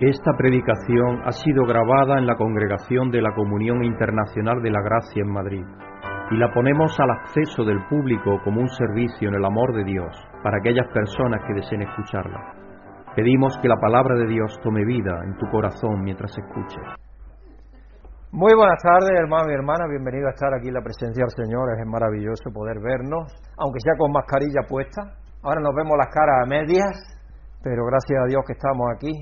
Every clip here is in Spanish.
Esta predicación ha sido grabada en la Congregación de la Comunión Internacional de la Gracia en Madrid y la ponemos al acceso del público como un servicio en el amor de Dios para aquellas personas que deseen escucharla. Pedimos que la palabra de Dios tome vida en tu corazón mientras escuches. Muy buenas tardes, hermanos y hermanas. Bienvenido a estar aquí en la presencia del Señor. Es maravilloso poder vernos, aunque sea con mascarilla puesta. Ahora nos vemos las caras a medias, pero gracias a Dios que estamos aquí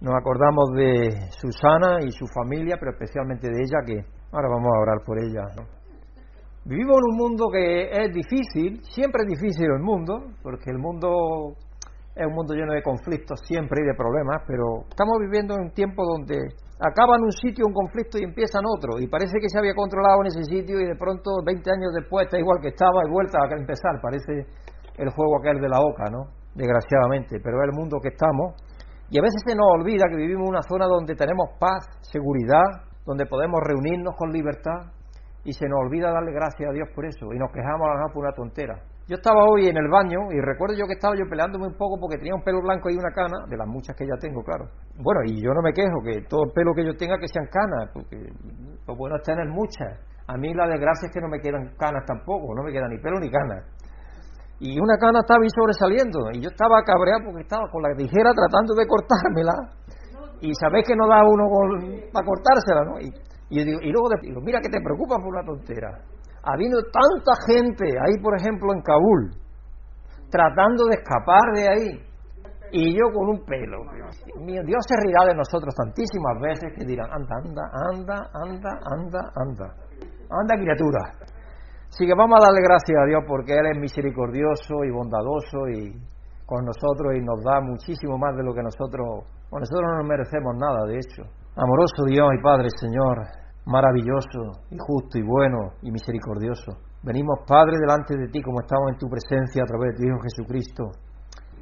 nos acordamos de Susana y su familia, pero especialmente de ella, que ahora vamos a orar por ella. Vivimos en un mundo que es difícil, siempre es difícil el mundo, porque el mundo es un mundo lleno de conflictos siempre y de problemas, pero estamos viviendo en un tiempo donde acaba en un sitio un conflicto y empieza en otro, y parece que se había controlado en ese sitio y de pronto 20 años después está igual que estaba y vuelta a empezar, parece el juego aquel de la oca, ¿no? Desgraciadamente, pero es el mundo que estamos y a veces se nos olvida que vivimos en una zona donde tenemos paz, seguridad, donde podemos reunirnos con libertad y se nos olvida darle gracias a Dios por eso y nos quejamos a por una tontera. Yo estaba hoy en el baño y recuerdo yo que estaba yo peleándome un poco porque tenía un pelo blanco y una cana, de las muchas que ya tengo, claro. Bueno, y yo no me quejo que todo el pelo que yo tenga que sean canas, porque lo bueno es tener muchas. A mí la desgracia es que no me quedan canas tampoco, no me queda ni pelo ni canas y una cana estaba ahí sobresaliendo y yo estaba cabreado porque estaba con la tijera tratando de cortármela y sabéis que no da uno para cortársela, ¿no? Y, y, digo, y luego digo, mira que te preocupa por una tontera. Ha habido tanta gente ahí, por ejemplo, en Kabul, tratando de escapar de ahí, y yo con un pelo. Mío, Dios se rirá de nosotros tantísimas veces que dirán, anda, anda, anda, anda, anda, anda, anda criatura. Así que vamos a darle gracias a Dios porque Él es misericordioso y bondadoso y con nosotros y nos da muchísimo más de lo que nosotros, bueno, nosotros no nos merecemos nada, de hecho. Amoroso Dios y Padre Señor, maravilloso y justo y bueno y misericordioso. Venimos, Padre, delante de ti como estamos en tu presencia a través de tu Hijo Jesucristo,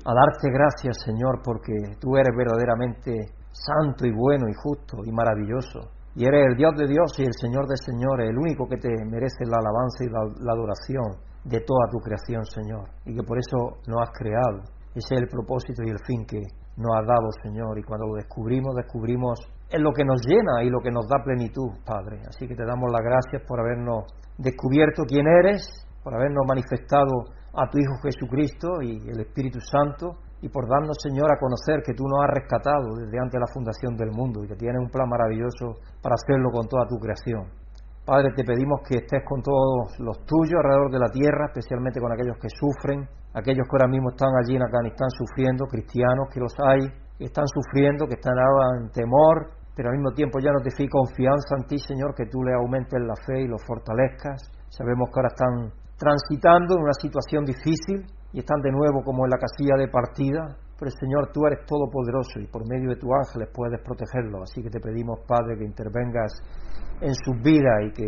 a darte gracias, Señor, porque tú eres verdaderamente santo y bueno y justo y maravilloso. Y eres el Dios de Dios y el Señor de señores, el único que te merece la alabanza y la, adoración de toda tu creación, Señor. Y que por eso nos has creado. Ese es el propósito y el fin que nos has dado, Señor. Y cuando lo descubrimos, descubrimos en lo que nos llena y lo que nos da plenitud, Padre. Así que te damos las gracias por habernos descubierto quién eres, por habernos manifestado a tu Hijo Jesucristo y el Espíritu Santo y por darnos, Señor, a conocer que tú nos has rescatado desde antes de la fundación del mundo y que tienes un plan maravilloso para hacerlo con toda tu creación. Padre, te pedimos que estés con todos los tuyos alrededor de la tierra, especialmente con aquellos que sufren, aquellos que ahora mismo están allí en Afganistán sufriendo, cristianos que los hay, que están sufriendo, que están ahora en temor, pero al mismo tiempo ya nos te confianza en ti, Señor, que tú le aumentes la fe y los fortalezcas. Sabemos que ahora están transitando en una situación difícil, y están de nuevo como en la casilla de partida, pero Señor, tú eres todopoderoso y por medio de tus ángeles puedes protegerlos. Así que te pedimos, Padre, que intervengas en sus vidas y que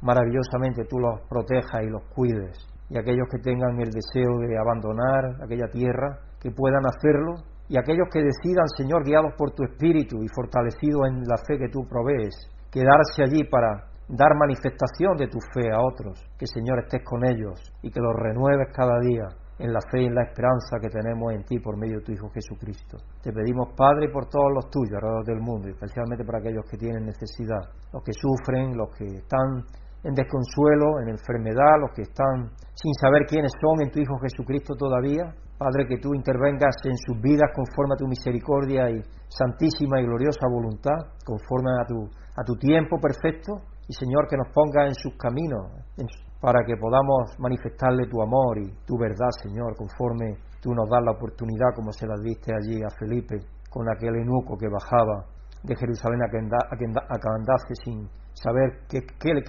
maravillosamente tú los protejas y los cuides. Y aquellos que tengan el deseo de abandonar aquella tierra, que puedan hacerlo. Y aquellos que decidan, Señor, guiados por tu espíritu y fortalecidos en la fe que tú provees, quedarse allí para dar manifestación de tu fe a otros. Que, Señor, estés con ellos y que los renueves cada día en la fe y en la esperanza que tenemos en ti por medio de tu Hijo Jesucristo. Te pedimos, Padre, por todos los tuyos alrededor del mundo, y especialmente por aquellos que tienen necesidad, los que sufren, los que están en desconsuelo, en enfermedad, los que están sin saber quiénes son en tu Hijo Jesucristo todavía. Padre, que tú intervengas en sus vidas conforme a tu misericordia y santísima y gloriosa voluntad, conforme a tu, a tu tiempo perfecto, y Señor, que nos ponga en sus caminos, en, para que podamos manifestarle tu amor y tu verdad, Señor, conforme tú nos das la oportunidad, como se la diste allí a Felipe, con aquel enuco que bajaba de Jerusalén a que, andase sin saber qué,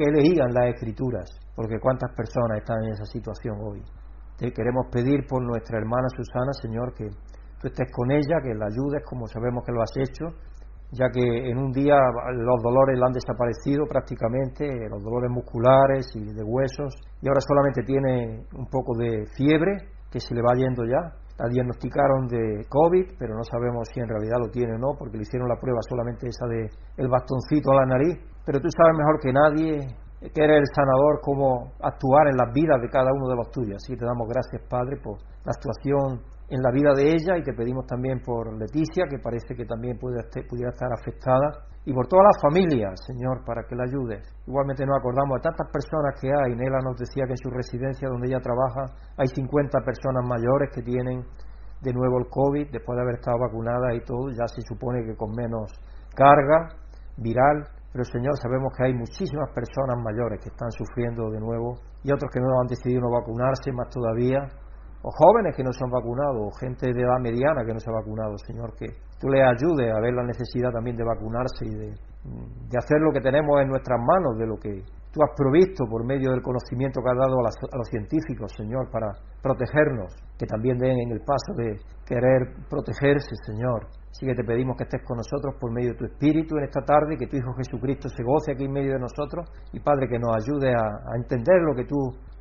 leían las escrituras, porque cuántas personas están en esa situación hoy. Te queremos pedir por nuestra hermana Susana, Señor, que tú estés con ella, que la ayudes como sabemos que lo has hecho, ya que en un día los dolores le han desaparecido prácticamente, los dolores musculares y de huesos, y ahora solamente tiene un poco de fiebre que se le va yendo ya. La diagnosticaron de COVID, pero no sabemos si en realidad lo tiene o no, porque le hicieron la prueba solamente esa de el bastoncito a la nariz. Pero tú sabes mejor que nadie que eres el sanador, cómo actuar en las vidas de cada uno de los tuyos. Así que te damos gracias, Padre, por la actuación en la vida de ella y te pedimos también por Leticia, que parece que también puede, pudiera estar afectada, y por todas las familias, Señor, para que la ayudes. Igualmente nos acordamos de tantas personas que hay. Nela nos decía que en su residencia donde ella trabaja hay 50 personas mayores que tienen de nuevo el COVID después de haber estado vacunadas y todo, ya se supone que con menos carga viral, pero Señor, sabemos que hay muchísimas personas mayores que están sufriendo de nuevo y otros que no han decidido no vacunarse más todavía o jóvenes que no se han vacunado, o gente de edad mediana que no se ha vacunado, Señor, que tú les ayudes a ver la necesidad también de vacunarse y de, de hacer lo que tenemos en nuestras manos, de lo que tú has provisto por medio del conocimiento que has dado a, los científicos, Señor, para protegernos, que también den en el paso de querer protegerse, Señor. Así que te pedimos que estés con nosotros por medio de tu Espíritu en esta tarde, que tu Hijo Jesucristo se goce aquí en medio de nosotros y Padre, que nos ayude a, a entender lo que tú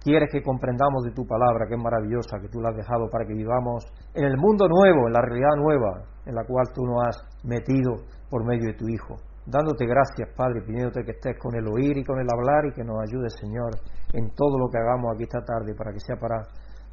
quieres que comprendamos de tu palabra, que es maravillosa, que tú la has dejado para que vivamos en el mundo nuevo, en la realidad nueva, en la cual tú nos has metido por medio de tu Hijo. Dándote gracias, Padre, pidiéndote que estés con el oír y con el hablar y que nos ayudes, Señor, en todo lo que hagamos aquí esta tarde, para que sea para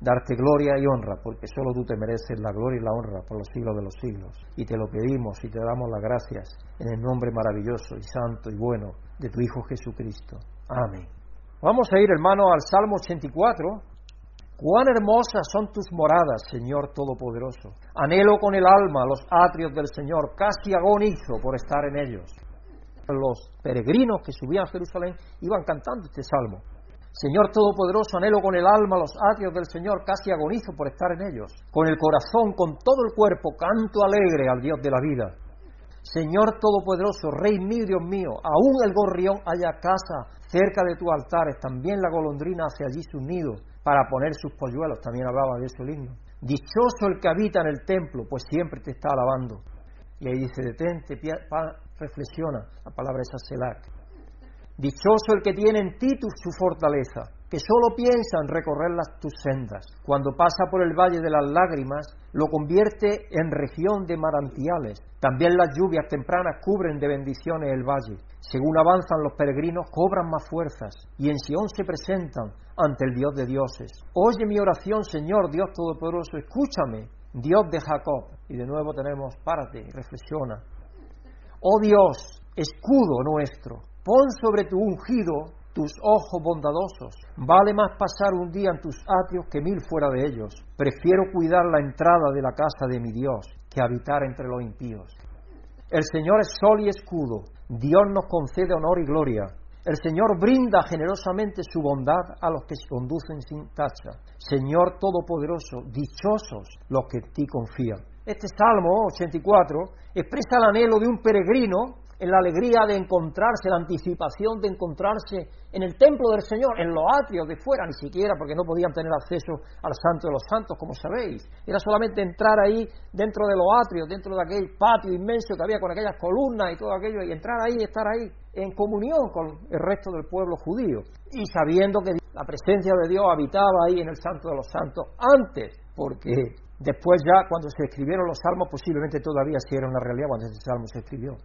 darte gloria y honra, porque solo tú te mereces la gloria y la honra por los siglos de los siglos. Y te lo pedimos y te damos las gracias en el nombre maravilloso y santo y bueno de tu Hijo Jesucristo. Amén. Vamos a ir, hermano, al Salmo 84. Cuán hermosas son tus moradas, Señor Todopoderoso. Anhelo con el alma los atrios del Señor, casi agonizo por estar en ellos. Los peregrinos que subían a Jerusalén iban cantando este salmo. Señor Todopoderoso, anhelo con el alma los atrios del Señor, casi agonizo por estar en ellos. Con el corazón, con todo el cuerpo, canto alegre al Dios de la vida. Señor Todopoderoso, Rey mío, Dios mío, aún el gorrión haya casa cerca de tus altares, también la golondrina hace allí su nido para poner sus polluelos, también hablaba de eso el himno. Dichoso el que habita en el templo, pues siempre te está alabando. Y ahí dice, detente, reflexiona, la palabra es Selah. Dichoso el que tiene en ti su fortaleza, que solo piensa en recorrer las, tus sendas. Cuando pasa por el valle de las lágrimas, lo convierte en región de manantiales. También las lluvias tempranas cubren de bendiciones el valle. Según avanzan los peregrinos, cobran más fuerzas y en Sion se presentan ante el Dios de dioses. Oye mi oración, Señor Dios Todopoderoso, escúchame, Dios de Jacob. Y de nuevo tenemos, párate, reflexiona. Oh Dios, escudo nuestro, pon sobre tu ungido tus ojos bondadosos. Vale más pasar un día en tus atrios que mil fuera de ellos. Prefiero cuidar la entrada de la casa de mi Dios que habitar entre los impíos. El Señor es sol y escudo. Dios nos concede honor y gloria. El Señor brinda generosamente su bondad a los que se conducen sin tacha. Señor Todopoderoso, dichosos los que en ti confían. Este Salmo 84 expresa el anhelo de un peregrino en la alegría de encontrarse, la anticipación de encontrarse en el templo del Señor, en los atrios de fuera, ni siquiera porque no podían tener acceso al Santo de los Santos, como sabéis. Era solamente entrar ahí dentro de los atrios, dentro de aquel patio inmenso que había con aquellas columnas y todo aquello, y entrar ahí y estar ahí en comunión con el resto del pueblo judío, y sabiendo que la presencia de Dios habitaba ahí en el Santo de los Santos antes, porque después ya cuando se escribieron los salmos posiblemente todavía sí era una realidad cuando ese salmo se escribió.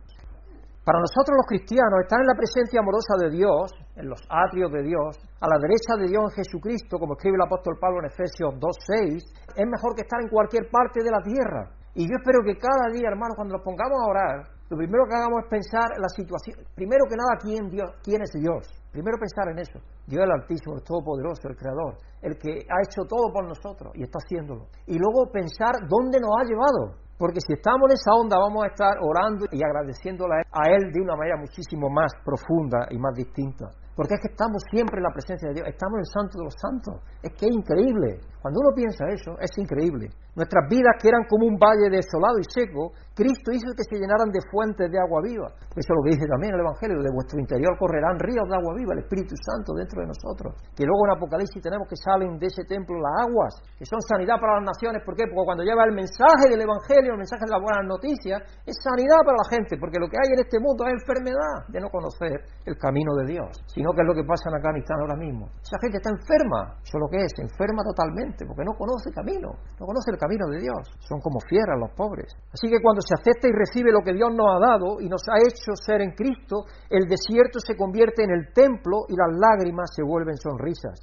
Para nosotros los cristianos, estar en la presencia amorosa de Dios, en los atrios de Dios, a la derecha de Dios en Jesucristo, como escribe el apóstol Pablo en Efesios 2.6, es mejor que estar en cualquier parte de la tierra. Y yo espero que cada día, hermanos, cuando nos pongamos a orar, lo primero que hagamos es pensar en la situación, primero que nada, ¿quién, Dios, quién es Dios? Primero pensar en eso. Dios el Altísimo, el Todopoderoso, el Creador, el que ha hecho todo por nosotros y está haciéndolo. Y luego pensar dónde nos ha llevado. Porque si estamos en esa onda vamos a estar orando y agradeciéndole a Él de una manera muchísimo más profunda y más distinta. Porque es que estamos siempre en la presencia de Dios, estamos en el Santo de los Santos. Es que es increíble. Cuando uno piensa eso, es increíble. Nuestras vidas que eran como un valle desolado y seco, Cristo hizo que se llenaran de fuentes de agua viva. Eso es lo que dice también el Evangelio, de vuestro interior correrán ríos de agua viva, el Espíritu Santo dentro de nosotros. Que luego en Apocalipsis tenemos que salen de ese templo las aguas, que son sanidad para las naciones. ¿Por qué? Porque cuando lleva el mensaje del Evangelio, el mensaje de las buenas noticias, es sanidad para la gente, porque lo que hay en este mundo es enfermedad de no conocer el camino de Dios, sino que es lo que pasa en Afganistán ahora mismo. Esa gente está enferma, eso es lo que es, enferma totalmente, porque no conoce camino, no conoce el camino de Dios. Son como fieras los pobres. Así que cuando se acepta y recibe lo que Dios nos ha dado y nos ha hecho ser en Cristo, el desierto se convierte en el templo y las lágrimas se vuelven sonrisas.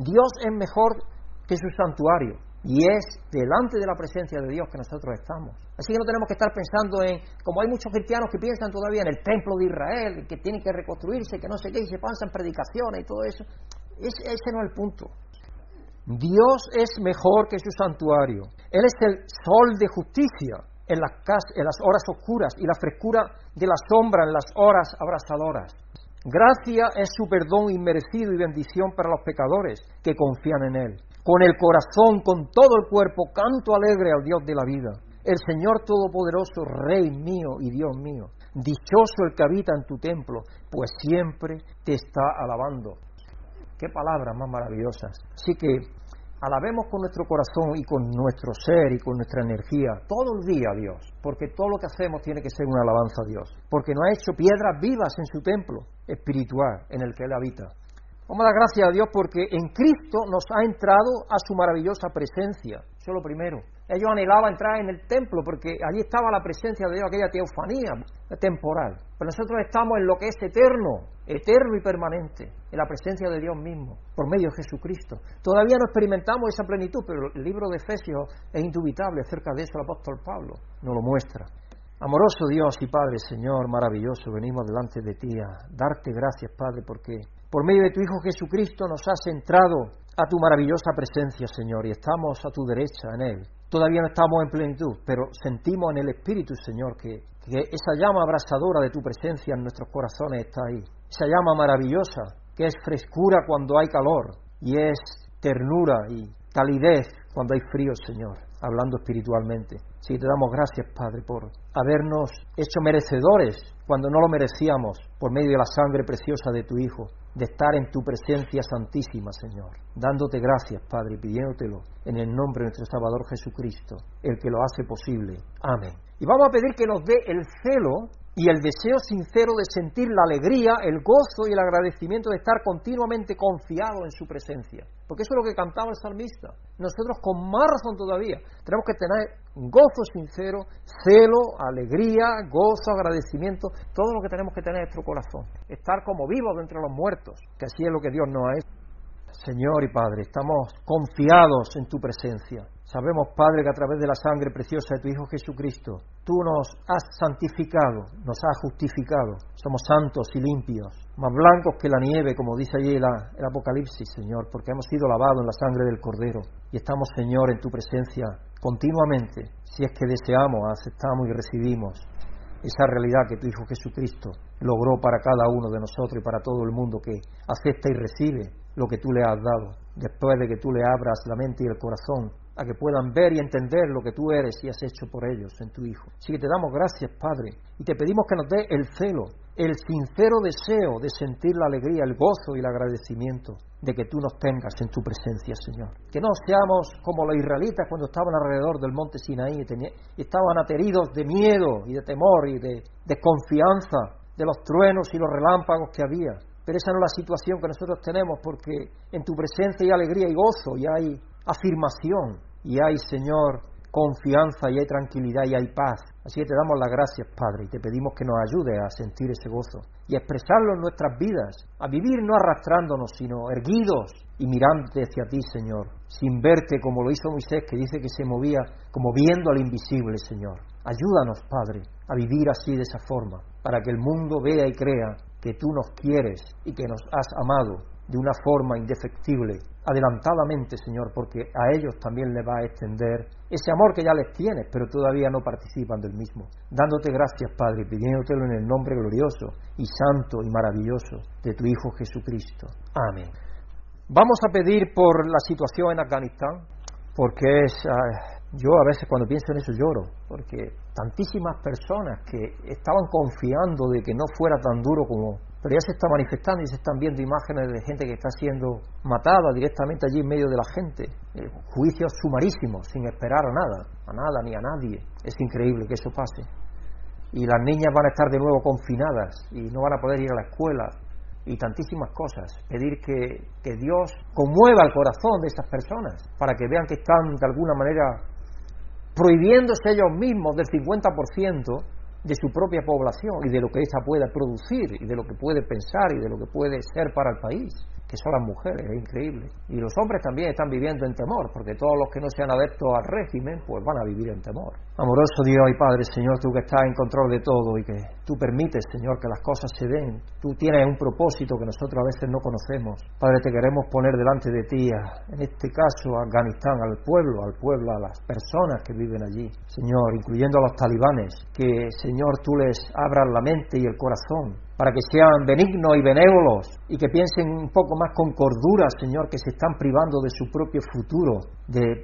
Dios es mejor que su santuario. Y es delante de la presencia de Dios que nosotros estamos. Así que no tenemos que estar pensando en, como hay muchos cristianos que piensan todavía en el templo de Israel, que tiene que reconstruirse, que no sé qué, y se pasan predicaciones y todo eso. ese no es el punto. Dios es mejor que su santuario. Él es el sol de justicia en las, horas oscuras y la frescura de la sombra en las horas abrasadoras. Gracia es su perdón inmerecido y bendición para los pecadores que confían en Él. Con el corazón, con todo el cuerpo, canto alegre al Dios de la vida. El Señor Todopoderoso, Rey mío y Dios mío. Dichoso el que habita en tu templo, pues siempre te está alabando. Qué palabras más maravillosas. Así que alabemos con nuestro corazón y con nuestro ser y con nuestra energía todo el día a Dios, porque todo lo que hacemos tiene que ser una alabanza a Dios, porque nos ha hecho piedras vivas en su templo espiritual en el que Él habita. Vamos a dar gracias a Dios porque en Cristo nos ha entrado a su maravillosa presencia. Eso es lo primero. Ellos anhelaban entrar en el templo porque allí estaba la presencia de Dios, aquella teofanía temporal. Pero nosotros estamos en lo que es eterno, eterno y permanente, en la presencia de Dios mismo, por medio de Jesucristo. Todavía no experimentamos esa plenitud, pero el libro de Efesios es indubitable acerca de eso, el apóstol Pablo nos lo muestra. Amoroso Dios y Padre, Señor, maravilloso, venimos delante de ti a darte gracias, Padre, porque por medio de tu Hijo Jesucristo nos has entrado a tu maravillosa presencia, Señor, y estamos a tu derecha en Él. Todavía no estamos en plenitud, pero sentimos en el Espíritu, Señor, que, que esa llama abrasadora de tu presencia en nuestros corazones está ahí. Esa llama maravillosa, que es frescura cuando hay calor, y es ternura y calidez cuando hay frío, Señor, hablando espiritualmente. Sí, te damos gracias, Padre, por habernos hecho merecedores cuando no lo merecíamos por medio de la sangre preciosa de tu Hijo, de estar en tu presencia santísima, Señor. Dándote gracias, Padre, y pidiéndotelo en el nombre de nuestro Salvador Jesucristo, el que lo hace posible. Amén. Y vamos a pedir que nos dé el celo y el deseo sincero de sentir la alegría, el gozo y el agradecimiento de estar continuamente confiado en su presencia. Porque eso es lo que cantaba el salmista. Nosotros con más razón todavía tenemos que tener gozo sincero, celo, alegría, gozo, agradecimiento, todo lo que tenemos que tener en nuestro corazón. Estar como vivos entre los muertos, que así es lo que Dios nos ha hecho. Señor y Padre, estamos confiados en tu presencia. Sabemos, Padre, que a través de la sangre preciosa de tu Hijo Jesucristo, tú nos has santificado, nos has justificado. Somos santos y limpios, más blancos que la nieve, como dice allí el, el Apocalipsis, Señor, porque hemos sido lavados en la sangre del Cordero. Y estamos, Señor, en tu presencia continuamente, si es que deseamos, aceptamos y recibimos esa realidad que tu Hijo Jesucristo logró para cada uno de nosotros y para todo el mundo que acepta y recibe lo que tú le has dado, después de que tú le abras la mente y el corazón a que puedan ver y entender lo que tú eres y has hecho por ellos en tu Hijo. Así que te damos gracias, Padre, y te pedimos que nos dé el celo, el sincero deseo de sentir la alegría, el gozo y el agradecimiento de que tú nos tengas en tu presencia, Señor. Que no seamos como los israelitas cuando estaban alrededor del monte Sinaí y estaban ateridos de miedo y de temor y de desconfianza de los truenos y los relámpagos que había. Pero esa no es la situación que nosotros tenemos porque en tu presencia hay alegría y gozo y hay afirmación y hay, Señor, confianza y hay tranquilidad y hay paz. Así que te damos las gracias, Padre, y te pedimos que nos ayude a sentir ese gozo y a expresarlo en nuestras vidas, a vivir no arrastrándonos, sino erguidos y mirando hacia ti, Señor, sin verte como lo hizo Moisés, que dice que se movía como viendo al invisible, Señor. Ayúdanos, Padre, a vivir así de esa forma, para que el mundo vea y crea que tú nos quieres y que nos has amado de una forma indefectible, adelantadamente, Señor, porque a ellos también le va a extender ese amor que ya les tienes, pero todavía no participan del mismo. Dándote gracias, Padre, pidiéndotelo en el nombre glorioso y santo y maravilloso de tu Hijo Jesucristo. Amén. Vamos a pedir por la situación en Afganistán, porque es, ah, yo a veces cuando pienso en eso lloro, porque tantísimas personas que estaban confiando de que no fuera tan duro como pero ya se está manifestando y se están viendo imágenes de gente que está siendo matada directamente allí en medio de la gente. Eh, juicios sumarísimos, sin esperar a nada, a nada ni a nadie. Es increíble que eso pase. Y las niñas van a estar de nuevo confinadas y no van a poder ir a la escuela y tantísimas cosas. Pedir que, que Dios conmueva el corazón de esas personas para que vean que están de alguna manera prohibiéndose ellos mismos del 50% de su propia población y de lo que esa pueda producir y de lo que puede pensar y de lo que puede ser para el país. Que son las mujeres, es increíble. Y los hombres también están viviendo en temor, porque todos los que no sean adeptos al régimen, pues van a vivir en temor. Amoroso Dios y Padre, Señor, tú que estás en control de todo y que tú permites, Señor, que las cosas se den. Tú tienes un propósito que nosotros a veces no conocemos. Padre, te queremos poner delante de ti, en este caso a Afganistán, al pueblo, al pueblo, a las personas que viven allí. Señor, incluyendo a los talibanes, que, Señor, tú les abras la mente y el corazón para que sean benignos y benévolos y que piensen un poco más con cordura, Señor, que se están privando de su propio futuro, de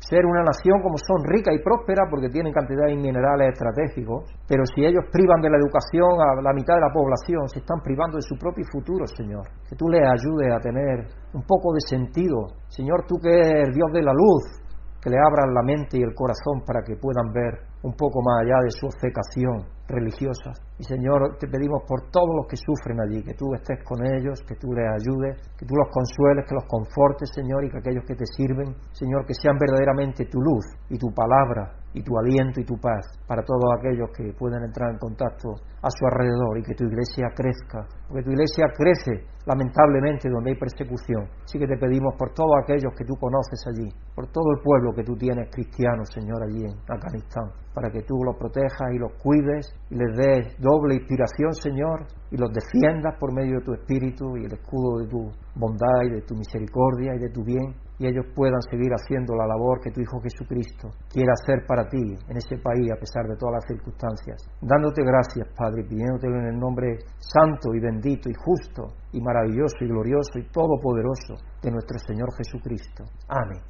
ser una nación como son rica y próspera porque tienen cantidades de minerales estratégicos, pero si ellos privan de la educación a la mitad de la población, se están privando de su propio futuro, Señor. Que tú les ayudes a tener un poco de sentido. Señor, tú que eres Dios de la luz, que le abran la mente y el corazón para que puedan ver un poco más allá de su obcecación religiosa. Y Señor, te pedimos por todos los que sufren allí, que tú estés con ellos, que tú les ayudes, que tú los consueles, que los confortes, Señor, y que aquellos que te sirven, Señor, que sean verdaderamente tu luz y tu palabra y tu aliento y tu paz para todos aquellos que pueden entrar en contacto a su alrededor y que tu iglesia crezca, porque tu iglesia crece lamentablemente donde hay persecución. Así que te pedimos por todos aquellos que tú conoces allí, por todo el pueblo que tú tienes cristiano, Señor, allí en Afganistán, para que tú los protejas y los cuides y les des doble inspiración, Señor, y los defiendas por medio de tu espíritu y el escudo de tu bondad y de tu misericordia y de tu bien y ellos puedan seguir haciendo la labor que tu Hijo Jesucristo quiere hacer para ti en ese país a pesar de todas las circunstancias. Dándote gracias, Padre, pidiéndotelo en el nombre santo y bendito y justo y maravilloso y glorioso y todopoderoso de nuestro Señor Jesucristo. Amén.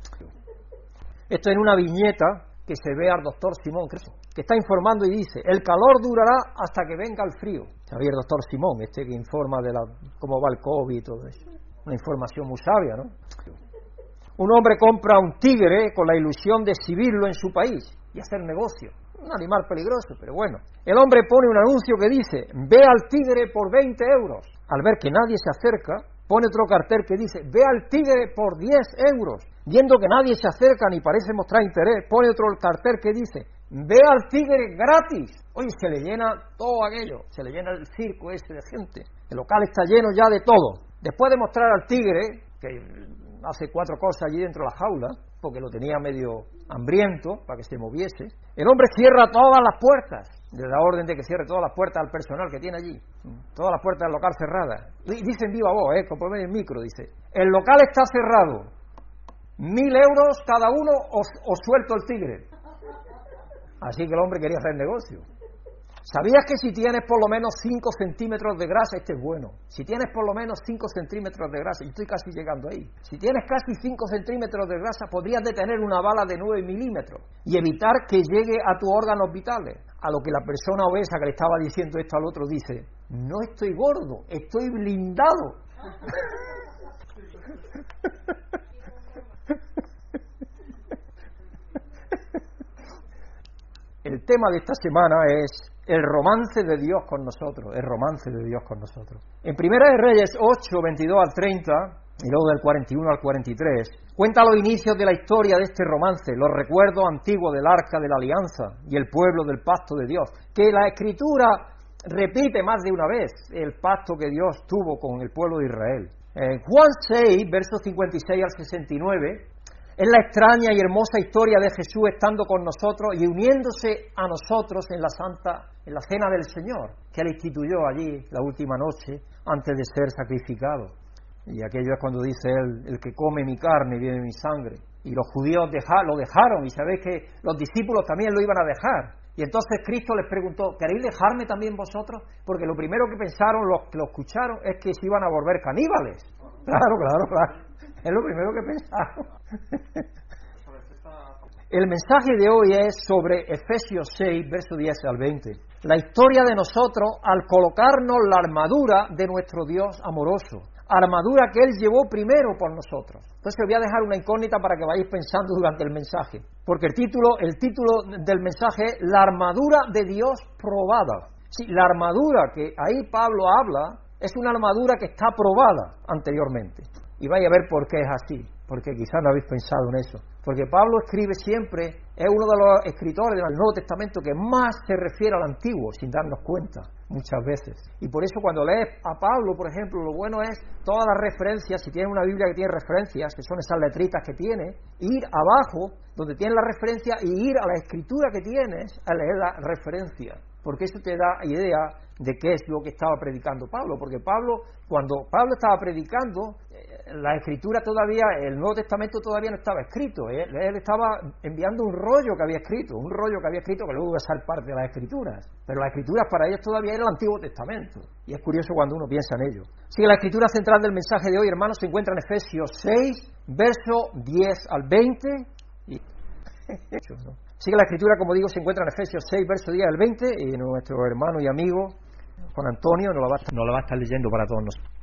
Esto en una viñeta que se ve al doctor Simón, que está informando y dice, el calor durará hasta que venga el frío. Sabía el doctor Simón, este que informa de la, cómo va el COVID y todo eso. Una información muy sabia, ¿no? Un hombre compra un tigre con la ilusión de exhibirlo en su país y hacer negocio. Un animal peligroso, pero bueno. El hombre pone un anuncio que dice, ve al tigre por 20 euros. Al ver que nadie se acerca, pone otro cartel que dice, ve al tigre por 10 euros. Viendo que nadie se acerca ni parece mostrar interés, pone otro cartel que dice, ve al tigre gratis. Oye, se le llena todo aquello, se le llena el circo ese de gente. El local está lleno ya de todo. Después de mostrar al tigre, que hace cuatro cosas allí dentro de la jaula, porque lo tenía medio hambriento para que se moviese. El hombre cierra todas las puertas, le da orden de que cierre todas las puertas al personal que tiene allí, todas las puertas del local cerradas. Y dice en viva voz, eh, con el micro, dice, el local está cerrado, mil euros cada uno o suelto el tigre. Así que el hombre quería hacer negocio. ¿Sabías que si tienes por lo menos 5 centímetros de grasa, este es bueno? Si tienes por lo menos 5 centímetros de grasa, yo estoy casi llegando ahí. Si tienes casi 5 centímetros de grasa, podrías detener una bala de 9 milímetros y evitar que llegue a tus órganos vitales. A lo que la persona obesa que le estaba diciendo esto al otro dice, no estoy gordo, estoy blindado. El tema de esta semana es el romance de Dios con nosotros, el romance de Dios con nosotros. En Primera de Reyes 8, 22 al 30, y luego del 41 al 43, cuenta los inicios de la historia de este romance, los recuerdos antiguos del arca de la alianza y el pueblo del pacto de Dios, que la escritura repite más de una vez el pacto que Dios tuvo con el pueblo de Israel. En Juan 6, versos 56 al 69, es la extraña y hermosa historia de Jesús estando con nosotros y uniéndose a nosotros en la santa, en la cena del Señor, que él instituyó allí la última noche antes de ser sacrificado. Y aquello es cuando dice él, el que come mi carne y mi sangre. Y los judíos lo dejaron y sabéis que los discípulos también lo iban a dejar. Y entonces Cristo les preguntó, ¿queréis dejarme también vosotros? Porque lo primero que pensaron los que lo escucharon es que se iban a volver caníbales. Claro, claro, claro. Es lo primero que pensaba. El mensaje de hoy es sobre Efesios 6, verso 10 al 20. La historia de nosotros al colocarnos la armadura de nuestro Dios amoroso. Armadura que Él llevó primero por nosotros. Entonces voy a dejar una incógnita para que vayáis pensando durante el mensaje. Porque el título, el título del mensaje es La armadura de Dios probada. Sí, la armadura que ahí Pablo habla es una armadura que está probada anteriormente. Y vaya a ver por qué es así, porque quizás no habéis pensado en eso. porque Pablo escribe siempre, es uno de los escritores del Nuevo Testamento que más se refiere al Antiguo, sin darnos cuenta muchas veces. Y por eso cuando lees a Pablo, por ejemplo, lo bueno es todas las referencias, si tienes una Biblia que tiene referencias, que son esas letritas que tiene, ir abajo donde tienes la referencia y ir a la escritura que tienes a leer la referencia porque eso te da idea de qué es lo que estaba predicando Pablo, porque Pablo, cuando Pablo estaba predicando, la escritura todavía, el Nuevo Testamento todavía no estaba escrito, ¿eh? él, estaba enviando un rollo que había escrito, un rollo que había escrito que luego iba a ser parte de las escrituras, pero las escrituras para ellos todavía era el Antiguo Testamento, y es curioso cuando uno piensa en ello. Así que la escritura central del mensaje de hoy, hermanos, se encuentra en Efesios 6, verso 10 al 20, y... Sigue la escritura, como digo, se encuentra en Efesios 6, verso 10 al 20, y nuestro hermano y amigo Juan Antonio nos lo va a, estar leyendo para todos nosotros.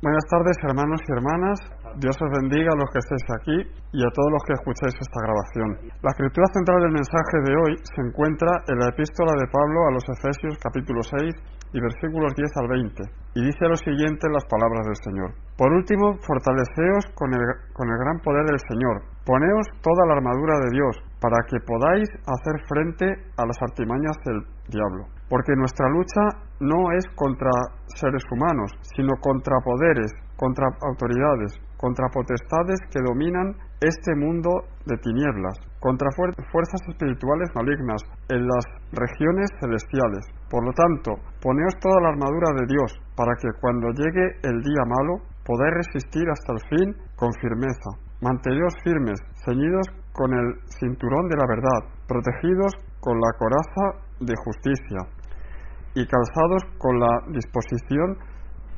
Buenas tardes, hermanos y hermanas. Dios os bendiga a los que estéis aquí y a todos los que escucháis esta grabación. La escritura central del mensaje de hoy se encuentra en la epístola de Pablo a los Efesios capítulo 6 y versículos 10 al 20, y dice lo siguiente en las palabras del Señor. Por último, fortaleceos con el, con el gran poder del Señor. Poneos toda la armadura de Dios para que podáis hacer frente a las artimañas del diablo. Porque nuestra lucha no es contra seres humanos, sino contra poderes, contra autoridades, contra potestades que dominan este mundo de tinieblas, contra fuerzas espirituales malignas en las regiones celestiales. Por lo tanto, poneos toda la armadura de Dios, para que cuando llegue el día malo podáis resistir hasta el fin con firmeza. Manteneos firmes, ceñidos con el cinturón de la verdad, protegidos con la coraza de justicia y calzados con la disposición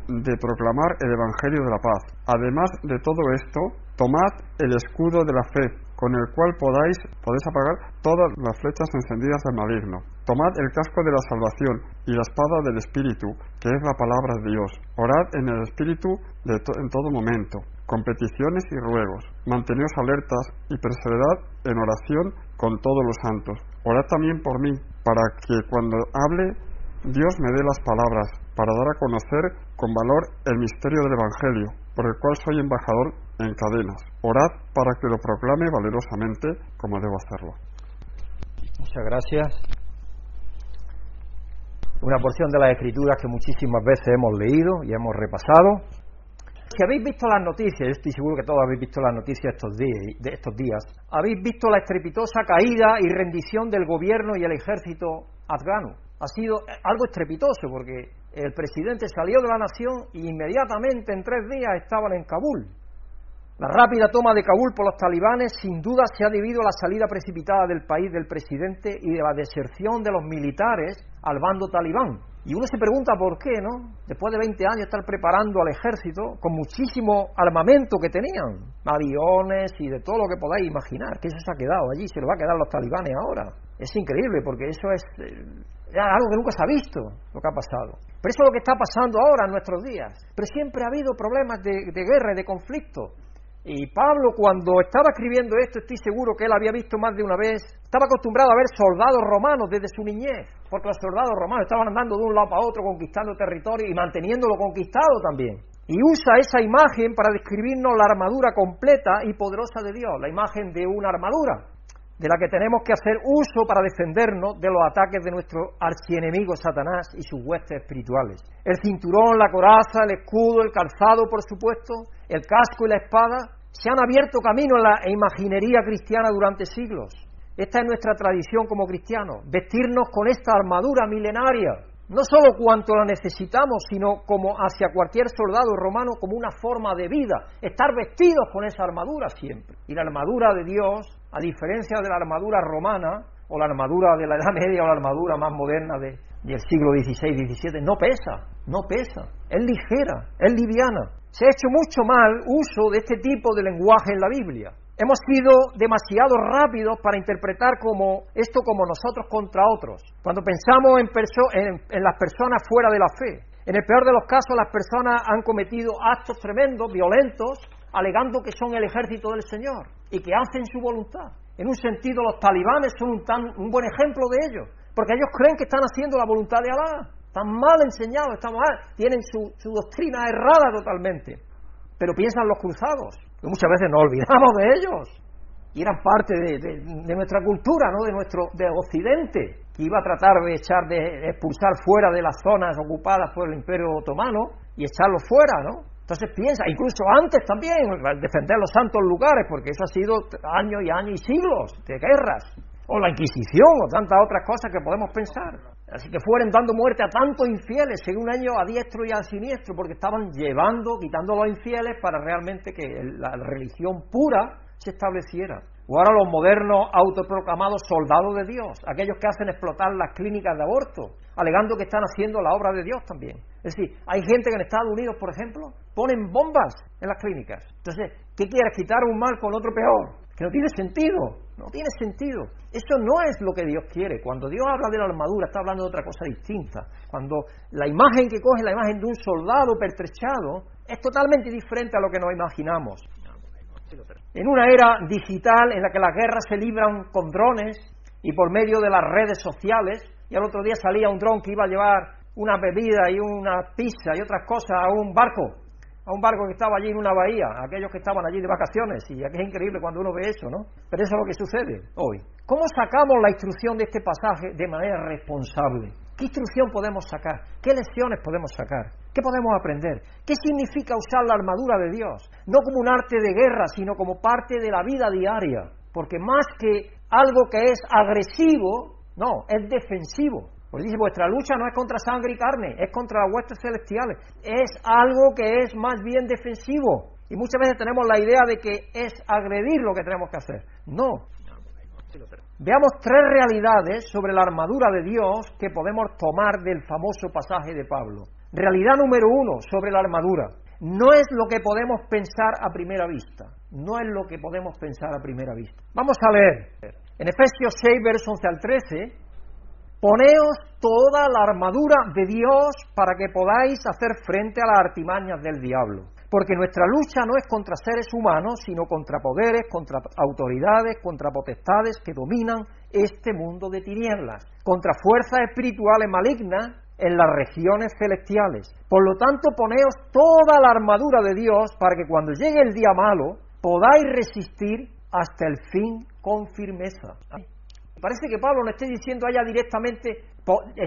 de proclamar el Evangelio de la paz. Además de todo esto, tomad el escudo de la fe, con el cual podáis, podéis apagar todas las flechas encendidas del maligno. Tomad el casco de la salvación y la espada del Espíritu, que es la palabra de Dios. Orad en el Espíritu en todo momento, con peticiones y ruegos. Manteneos alertas y perseverad en oración con todos los santos. Orad también por mí, para que cuando hable Dios me dé las palabras para dar a conocer con valor el misterio del Evangelio, por el cual soy embajador en cadenas. Orad para que lo proclame valerosamente como debo hacerlo. Muchas gracias. Una porción de las escrituras que muchísimas veces hemos leído y hemos repasado. Si habéis visto las noticias, yo estoy seguro que todos habéis visto las noticias estos días, de estos días, habéis visto la estrepitosa caída y rendición del gobierno y el ejército afgano ha sido algo estrepitoso porque el presidente salió de la nación y inmediatamente en tres días estaban en Kabul. La rápida toma de Kabul por los talibanes sin duda se ha debido a la salida precipitada del país del presidente y de la deserción de los militares al bando talibán. Y uno se pregunta por qué, ¿no? Después de 20 años estar preparando al ejército con muchísimo armamento que tenían, aviones y de todo lo que podáis imaginar, que eso se ha quedado allí, se lo va a quedar los talibanes ahora. Es increíble porque eso es eh, algo que nunca se ha visto lo que ha pasado. Pero eso es lo que está pasando ahora en nuestros días. Pero siempre ha habido problemas de, guerra y de conflicto. Y Pablo, cuando estaba escribiendo esto, estoy seguro que él había visto más de una vez, estaba acostumbrado a ver soldados romanos desde su niñez, porque los soldados romanos estaban andando de un lado para otro, conquistando territorio y manteniéndolo conquistado también. Y usa esa imagen para describirnos la armadura completa y poderosa de Dios, la imagen de una armadura de la que tenemos que hacer uso para defendernos de los ataques de nuestro archienemigo Satanás y sus huestes espirituales. El cinturón, la coraza, el escudo, el calzado, por supuesto, el casco y la espada se han abierto camino en la imaginería cristiana durante siglos. Esta es nuestra tradición como cristianos, vestirnos con esta armadura milenaria, no solo cuanto la necesitamos, sino como hacia cualquier soldado romano como una forma de vida, estar vestidos con esa armadura siempre. Y la armadura de Dios, a diferencia de la armadura romana, o la armadura de la Edad Media, o la armadura más moderna de, del siglo XVI, XVII, no pesa, no pesa, es ligera, es liviana. Se ha hecho mucho mal uso de este tipo de lenguaje en la Biblia. Hemos sido demasiado rápidos para interpretar como esto como nosotros contra otros. Cuando pensamos en, en, las personas fuera de la fe, en el peor de los casos las personas han cometido actos tremendos, violentos, alegando que son el ejército del Señor y que hacen su voluntad. En un sentido, los talibanes son un, tan, un buen ejemplo de ello, porque ellos creen que están haciendo la voluntad de Alá. Están mal enseñados, mal, tienen su, doctrina errada totalmente. Pero piensan los cruzados, muchas veces nos olvidamos de ellos y eran parte de, nuestra cultura, ¿no? de nuestro de Occidente, que iba a tratar de echar de expulsar fuera de las zonas ocupadas por el Imperio Otomano y echarlos fuera, ¿no? Entonces piensa, incluso antes también, defender los santos lugares, porque eso ha sido años y años y siglos de guerras, o la Inquisición, o tantas otras cosas que podemos pensar. Así que fueron dando muerte a tantos infieles, según ellos, a diestro y a siniestro, porque estaban llevando, quitando a los infieles para realmente que la religión pura se estableciera. O ahora los modernos autoproclamados soldados de Dios, aquellos que hacen explotar las clínicas de aborto, alegando que están haciendo la obra de Dios también. Es decir, hay gente que en Estados Unidos, por ejemplo, ponen bombas en las clínicas. Entonces, ¿qué quieres? Quitar un mal con otro peor. Que no tiene sentido. No tiene sentido. Eso no es lo que Dios quiere. Cuando Dios habla de la armadura, está hablando de otra cosa distinta. Cuando la imagen que coge la imagen de un soldado pertrechado es totalmente diferente a lo que nos imaginamos. En una era digital en la que las guerras se libran con drones y por medio de las redes sociales, y al otro día salía un dron que iba a llevar una bebida y una pizza y otras cosas a un barco, a un barco que estaba allí en una bahía, aquellos que estaban allí de vacaciones, y es increíble cuando uno ve eso, ¿no? Pero eso es lo que sucede hoy. ¿Cómo sacamos la instrucción de este pasaje de manera responsable? ¿Qué instrucción podemos sacar? ¿Qué lecciones podemos sacar? ¿Qué podemos aprender? ¿Qué significa usar la armadura de Dios? No como un arte de guerra, sino como parte de la vida diaria. Porque más que algo que es agresivo, no, es defensivo. Porque dice, vuestra lucha no es contra sangre y carne, es contra huestes celestiales. Es algo que es más bien defensivo. Y muchas veces tenemos la idea de que es agredir lo que tenemos que hacer. No, Veamos tres realidades sobre la armadura de Dios que podemos tomar del famoso pasaje de Pablo. Realidad número uno sobre la armadura. No es lo que podemos pensar a primera vista. No es lo que podemos pensar a primera vista. Vamos a leer. En Efesios 6, versos 11 al 13, Poneos toda la armadura de Dios para que podáis hacer frente a las artimañas del diablo porque nuestra lucha no es contra seres humanos, sino contra poderes, contra autoridades, contra potestades que dominan este mundo de tinieblas, contra fuerzas espirituales malignas en las regiones celestiales. Por lo tanto, poneos toda la armadura de Dios para que cuando llegue el día malo podáis resistir hasta el fin con firmeza. Parece que Pablo no esté diciendo allá directamente,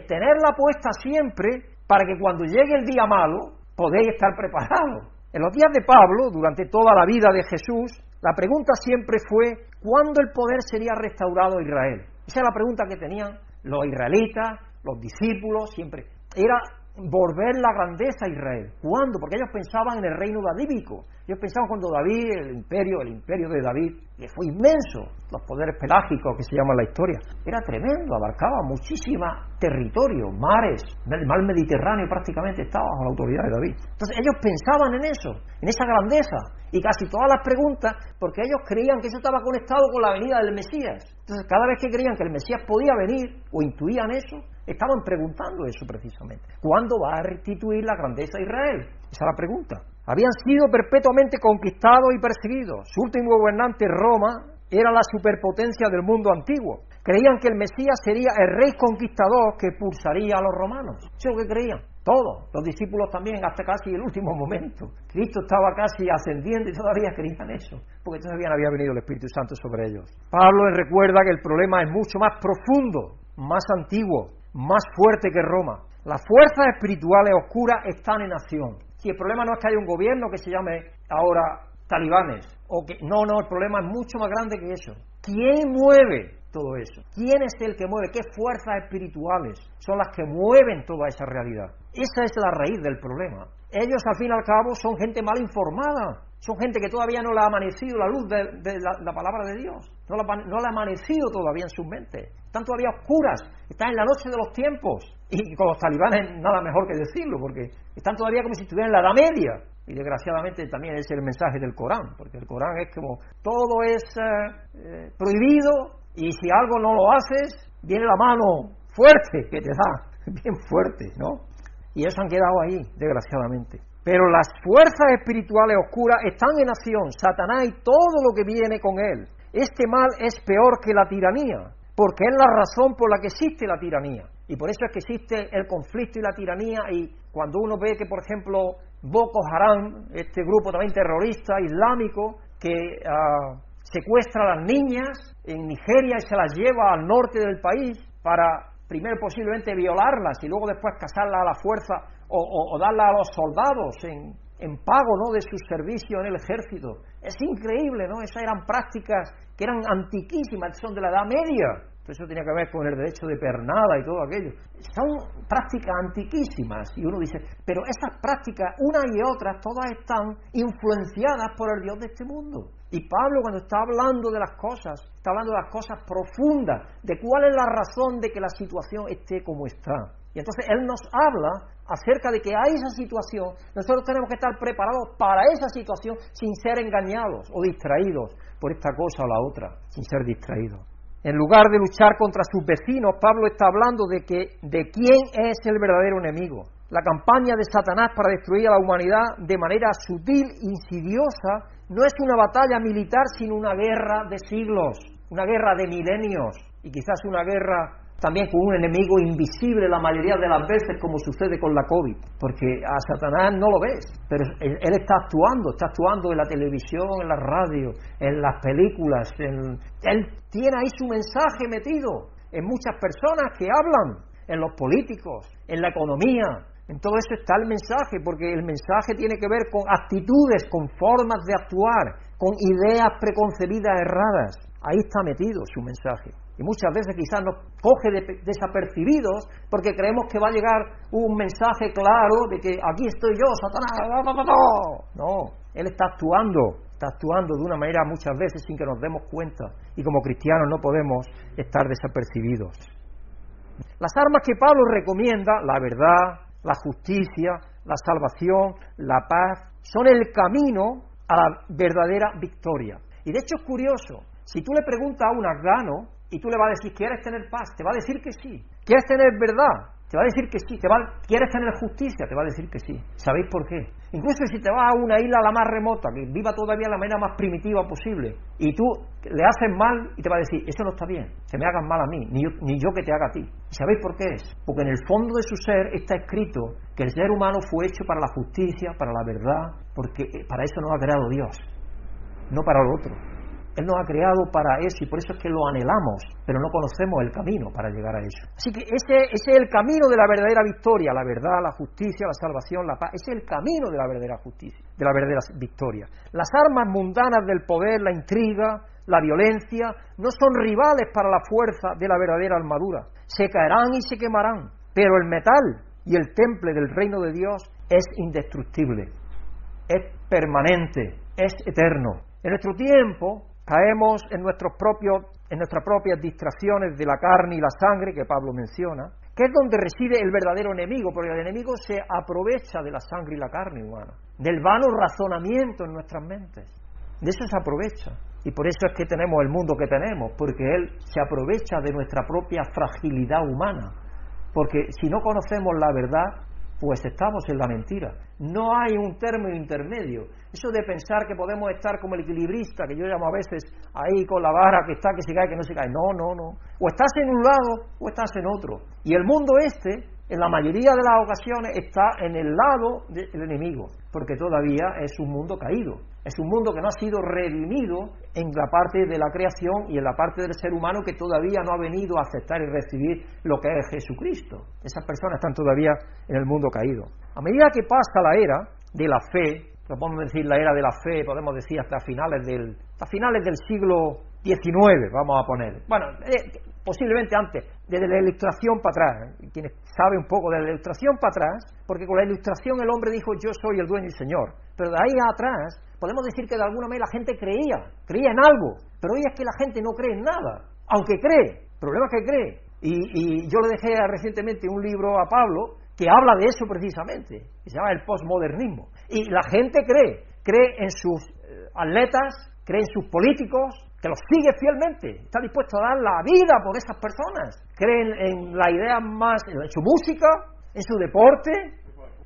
tenerla puesta siempre para que cuando llegue el día malo podéis estar preparados. En los días de Pablo, durante toda la vida de Jesús, la pregunta siempre fue ¿cuándo el poder sería restaurado a Israel? Esa es la pregunta que tenían los israelitas, los discípulos, siempre. Era volver la grandeza a Israel. ¿Cuándo? Porque ellos pensaban en el reino davídico. Ellos pensaban cuando David, el imperio, el imperio de David, que fue inmenso, los poderes pelágicos que se llama la historia, era tremendo, abarcaba muchísimo territorio, mares, el mar Mediterráneo prácticamente estaba bajo la autoridad de David. Entonces ellos pensaban en eso, en esa grandeza, y casi todas las preguntas, porque ellos creían que eso estaba conectado con la venida del Mesías. Entonces cada vez que creían que el Mesías podía venir, o intuían eso, Estaban preguntando eso precisamente. ¿Cuándo va a restituir la grandeza de Israel? Esa es la pregunta. Habían sido perpetuamente conquistados y perseguidos. Su último gobernante, Roma, era la superpotencia del mundo antiguo. Creían que el Mesías sería el rey conquistador que pulsaría a los romanos. Eso creían. Todos, los discípulos también, hasta casi el último momento. Cristo estaba casi ascendiendo y todavía creían eso, porque todavía no había venido el Espíritu Santo sobre ellos. Pablo recuerda que el problema es mucho más profundo, más antiguo, más fuerte que Roma. Las fuerzas espirituales oscuras están en acción. Si el problema no es que haya un gobierno que se llame ahora talibanes, o que no, no, el problema es mucho más grande que eso. ¿Quién mueve todo eso? ¿Quién es el que mueve? ¿Qué fuerzas espirituales son las que mueven toda esa realidad? Esa es la raíz del problema. Ellos, al fin y al cabo, son gente mal informada. Son gente que todavía no le ha amanecido la luz de, la, palabra de Dios. No, no le ha amanecido todavía en su mente. Están todavía oscuras. Están en la noche de los tiempos. Y con los talibanes nada mejor que decirlo, porque están todavía como si estuvieran en la Edad Media. Y desgraciadamente también es el mensaje del Corán, porque el Corán es como todo es eh, eh, prohibido y si algo no lo haces, viene la mano fuerte que te da, bien fuerte, ¿no? Y eso han quedado ahí, desgraciadamente. Pero las fuerzas espirituales oscuras están en acción, Satanás y todo lo que viene con él. Este mal es peor que la tiranía, porque es la razón por la que existe la tiranía. Y por eso es que existe el conflicto y la tiranía y cuando uno ve que, por ejemplo, Boko Haram, este grupo también terrorista islámico que ah, secuestra a las niñas en Nigeria y se las lleva al norte del país para primero posiblemente violarlas y luego después casarlas a la fuerza o, darlas a los soldados en, en pago ¿no? de su servicio en el ejército. Es increíble, ¿no? Esas eran prácticas que eran antiquísimas, son de la Edad Media. Eso tenía que ver con el derecho de pernada y todo aquello. Son prácticas antiquísimas. Y uno dice, pero esas prácticas, una y otra, todas están influenciadas por el Dios de este mundo. Y Pablo cuando está hablando de las cosas, está hablando de las cosas profundas, de cuál es la razón de que la situación esté como está. Y entonces Él nos habla acerca de que hay esa situación, nosotros tenemos que estar preparados para esa situación sin ser engañados o distraídos por esta cosa o la otra, sin ser distraídos. En lugar de luchar contra sus vecinos, Pablo está hablando de que de quién es el verdadero enemigo. La campaña de Satanás para destruir a la humanidad de manera sutil, insidiosa, no es una batalla militar, sino una guerra de siglos, una guerra de milenios y quizás una guerra también con un enemigo invisible la mayoría de las veces, como sucede con la COVID, porque a Satanás no lo ves, pero él, está actuando, está actuando en la televisión, en la radio, en las películas, él tiene ahí su mensaje metido en muchas personas que hablan, en los políticos, en la economía, en todo eso está el mensaje, porque el mensaje tiene que ver con actitudes, con formas de actuar, con ideas preconcebidas erradas. Ahí está metido su mensaje. Y muchas veces quizás nos coge desapercibidos porque creemos que va a llegar un mensaje claro de que aquí estoy yo, Satanás. No, Él está actuando, está actuando de una manera muchas veces sin que nos demos cuenta. Y como cristianos no podemos estar desapercibidos. Las armas que Pablo recomienda, la verdad, la justicia, la salvación, la paz, son el camino a la verdadera victoria. Y de hecho es curioso, si tú le preguntas a un afgano y tú le vas a decir, ¿quieres tener paz? Te va a decir que sí. ¿Quieres tener verdad? Te va a decir que sí. Te va, ¿Quieres tener justicia? Te va a decir que sí. ¿Sabéis por qué? Incluso si te vas a una isla la más remota, que viva todavía la manera más primitiva posible, y tú le haces mal y te va a decir, eso no está bien, se me hagan mal a mí, ni yo, ni yo que te haga a ti. ¿Sabéis por qué es? Porque en el fondo de su ser está escrito que el ser humano fue hecho para la justicia, para la verdad, porque para eso nos ha creado Dios, no para lo otro. Él nos ha creado para eso y por eso es que lo anhelamos, pero no conocemos el camino para llegar a eso. Así que ese, es el camino de la verdadera victoria, la verdad, la justicia, la salvación, la paz. Ese es el camino de la verdadera justicia, de la verdadera victoria. Las armas mundanas del poder, la intriga, la violencia, no son rivales para la fuerza de la verdadera armadura. Se caerán y se quemarán, pero el metal y el temple del reino de Dios es indestructible, es permanente, es eterno. En nuestro tiempo, caemos en, nuestros propios, en nuestras propias distracciones de la carne y la sangre que Pablo menciona, que es donde reside el verdadero enemigo, porque el enemigo se aprovecha de la sangre y la carne humana, del vano razonamiento en nuestras mentes. De eso se aprovecha. Y por eso es que tenemos el mundo que tenemos, porque Él se aprovecha de nuestra propia fragilidad humana. Porque si no conocemos la verdad, pues estamos en la mentira. No hay un término intermedio. Eso de pensar que podemos estar como el equilibrista, que yo llamo a veces ahí con la vara que está, que se cae, que no se cae. No, no, no. O estás en un lado o estás en otro. Y el mundo este, en la mayoría de las ocasiones, está en el lado del enemigo, porque todavía es un mundo caído. Es un mundo que no ha sido redimido en la parte de la creación y en la parte del ser humano que todavía no ha venido a aceptar y recibir lo que es Jesucristo. Esas personas están todavía en el mundo caído. A medida que pasa la era de la fe, podemos decir la era de la fe, podemos decir hasta finales del, siglo XIX, vamos a poner. Bueno, eh, posiblemente antes, desde la ilustración para atrás, quienes saben un poco de la ilustración para atrás, porque con la ilustración el hombre dijo yo soy el dueño y señor, pero de ahí atrás podemos decir que de alguna manera la gente creía, creía en algo, pero hoy es que la gente no cree en nada, aunque cree, el problema es que cree. Y, y yo le dejé recientemente un libro a Pablo que habla de eso precisamente, que se llama el postmodernismo. Y la gente cree, cree en sus eh, atletas, cree en sus políticos, que los sigue fielmente, está dispuesto a dar la vida por esas personas, creen en la idea más, en su música, en su deporte,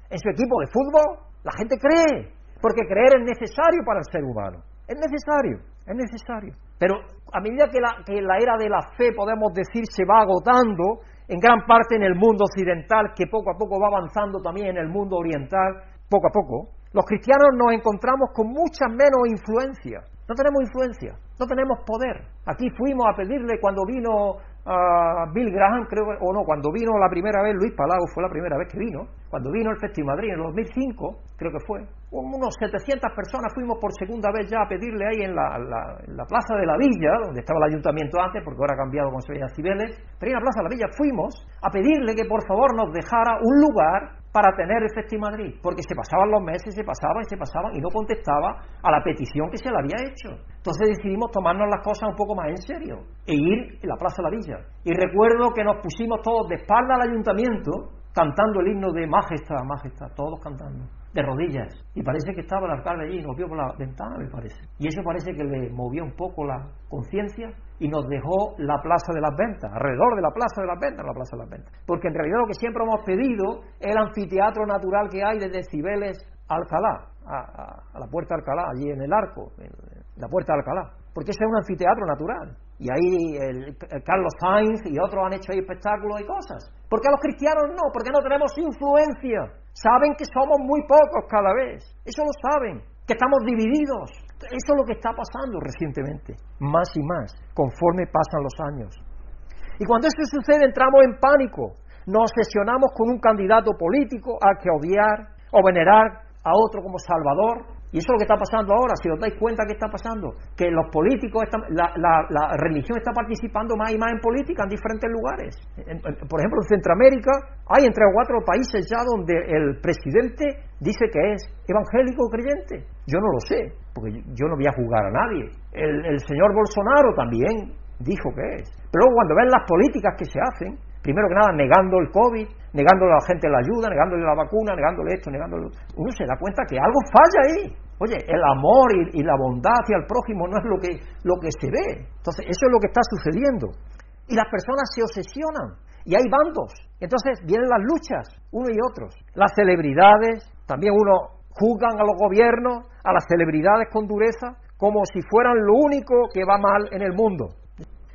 en su equipo de fútbol, la gente cree, porque creer es necesario para el ser humano, es necesario, es necesario. Pero a medida que la, que la era de la fe, podemos decir, se va agotando, en gran parte en el mundo occidental, que poco a poco va avanzando también en el mundo oriental, poco a poco, los cristianos nos encontramos con mucha menos influencia. No tenemos influencia, no tenemos poder. Aquí fuimos a pedirle cuando vino a Bill Graham, creo, o no, cuando vino la primera vez Luis Palau, fue la primera vez que vino, cuando vino el Festival Madrid en el 2005, creo que fue, unos 700 personas fuimos por segunda vez ya a pedirle ahí en la, Plaza de la Villa, donde estaba el ayuntamiento antes, porque ahora ha cambiado con Sevilla Cibeles, pero en la Plaza de la Villa fuimos a pedirle que por favor nos dejara un lugar para tener el Festival Madrid, porque se pasaban los meses, se pasaban y se pasaban y no contestaba a la petición que se le había hecho. Entonces decidimos tomarnos las cosas un poco más en serio e ir a la Plaza de la Villa. Y recuerdo que nos pusimos todos de espalda al ayuntamiento cantando el himno de Majestad, Majestad, todos cantando de rodillas. Y parece que estaba el alcalde allí, nos vio por la ventana, me parece. Y eso parece que le movió un poco la conciencia y nos dejó la plaza de las ventas, alrededor de la plaza de las ventas, la plaza de las ventas. Porque en realidad lo que siempre hemos pedido es el anfiteatro natural que hay desde Cibeles a Alcalá, a, la puerta de Alcalá, allí en el arco, en la puerta de Alcalá. Porque ese es un anfiteatro natural. Y ahí el, Carlos Sainz y otros han hecho ahí espectáculos y cosas. Porque a los cristianos no, porque no tenemos influencia. Saben que somos muy pocos cada vez. Eso lo saben. Que estamos divididos. Eso es lo que está pasando recientemente. Más y más, conforme pasan los años. Y cuando eso sucede entramos en pánico. Nos obsesionamos con un candidato político al que odiar o venerar a otro como Salvador y eso es lo que está pasando ahora, si os dais cuenta que está pasando, que los políticos, la, religión está participando más y más en política en diferentes lugares. por ejemplo, en Centroamérica hay entre cuatro países ya donde el presidente dice que es evangélico creyente. Yo no lo sé, porque yo no voy a juzgar a nadie. El, el señor Bolsonaro también dijo que es. Pero luego cuando ven las políticas que se hacen, primero que nada negando el COVID, negándole a la gente la ayuda, negándole la vacuna, negándole esto, negándole... Uno se da cuenta que algo falla ahí. Oye, el amor y, la bondad hacia el prójimo no es lo que, lo que se ve. Entonces, eso es lo que está sucediendo. Y las personas se obsesionan. Y hay bandos. Entonces vienen las luchas, uno y otros. Las celebridades, también uno juzgan a los gobiernos, a las celebridades con dureza, como si fueran lo único que va mal en el mundo.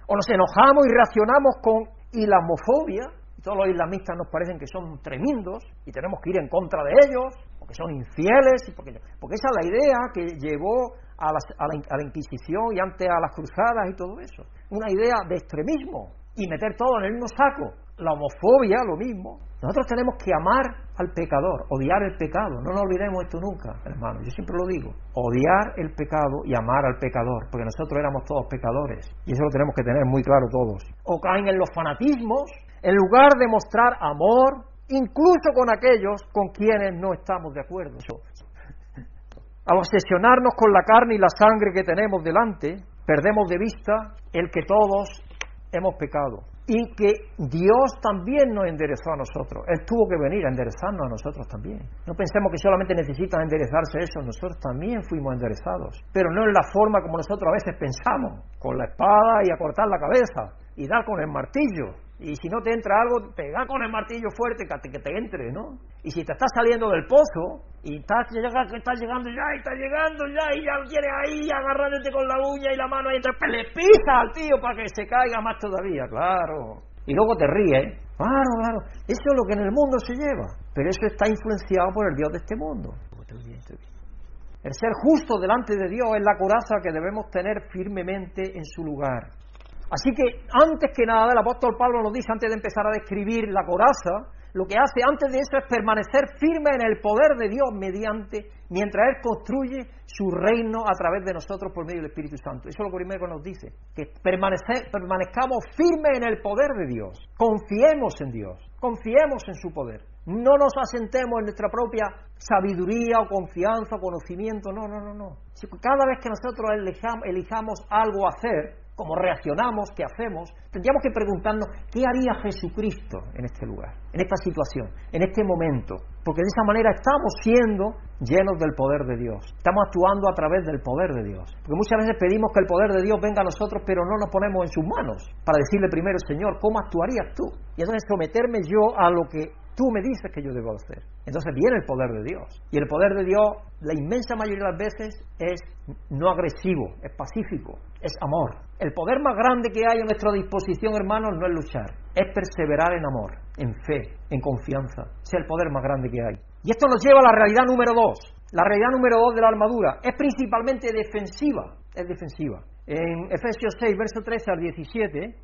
O nos enojamos y reaccionamos con islamofobia, todos los islamistas nos parecen que son tremendos y tenemos que ir en contra de ellos, porque son infieles, porque, porque esa es la idea que llevó a, la, Inquisición y antes a las cruzadas y todo eso. Una idea de extremismo y meter todo en el mismo saco. La homofobia, lo mismo. Nosotros tenemos que amar al pecador, odiar el pecado. No nos olvidemos esto nunca, hermano. Yo siempre lo digo. Odiar el pecado y amar al pecador, porque nosotros éramos todos pecadores. Y eso lo tenemos que tener muy claro todos. O caen en los fanatismos, en lugar de mostrar amor, incluso con aquellos con quienes no estamos de acuerdo. Al obsesionarnos con la carne y la sangre que tenemos delante, perdemos de vista el que todos hemos pecado y que Dios también nos enderezó a nosotros. Él tuvo que venir a enderezarnos a nosotros también. No pensemos que solamente necesitan enderezarse eso, nosotros también fuimos enderezados, pero no en la forma como nosotros a veces pensamos, con la espada y a cortar la cabeza y dar con el martillo. Y si no te entra algo, pega con el martillo fuerte que te, entre, ¿no? Y si te estás saliendo del pozo y estás, llegando ya y estás llegando ya y ya quieres ahí agarrándote con la uña y la mano y entonces le pisa al tío para que se caiga más todavía, claro. Y luego te ríes, claro, claro. Eso es lo que en el mundo se lleva. Pero eso está influenciado por el Dios de este mundo. El ser justo delante de Dios es la coraza que debemos tener firmemente en su lugar. Así que antes que nada, el apóstol Pablo nos dice, antes de empezar a describir la coraza, lo que hace antes de eso es permanecer firme en el poder de Dios mediante, mientras Él construye su reino a través de nosotros por medio del Espíritu Santo. Eso es lo que primero nos dice, que permanezcamos firmes en el poder de Dios, confiemos en Dios, confiemos en su poder. No nos asentemos en nuestra propia sabiduría o confianza o conocimiento, no, no, no, no. Cada vez que nosotros elijamos algo a hacer, cómo reaccionamos, qué hacemos, tendríamos que preguntarnos qué haría Jesucristo en este lugar, en esta situación, en este momento, porque de esa manera estamos siendo llenos del poder de Dios, estamos actuando a través del poder de Dios, porque muchas veces pedimos que el poder de Dios venga a nosotros, pero no nos ponemos en sus manos para decirle primero, Señor, ¿cómo actuarías tú? Y entonces someterme yo a lo que tú me dices que yo debo hacer. Entonces viene el poder de Dios. Y el poder de Dios, la inmensa mayoría de las veces, es no agresivo, es pacífico, es amor. El poder más grande que hay a nuestra disposición, hermanos, no es luchar, es perseverar en amor, en fe, en confianza. es el poder más grande que hay. Y esto nos lleva a la realidad número dos. La realidad número dos de la armadura es principalmente defensiva, es defensiva. En Efesios 6, verso 13 al 17,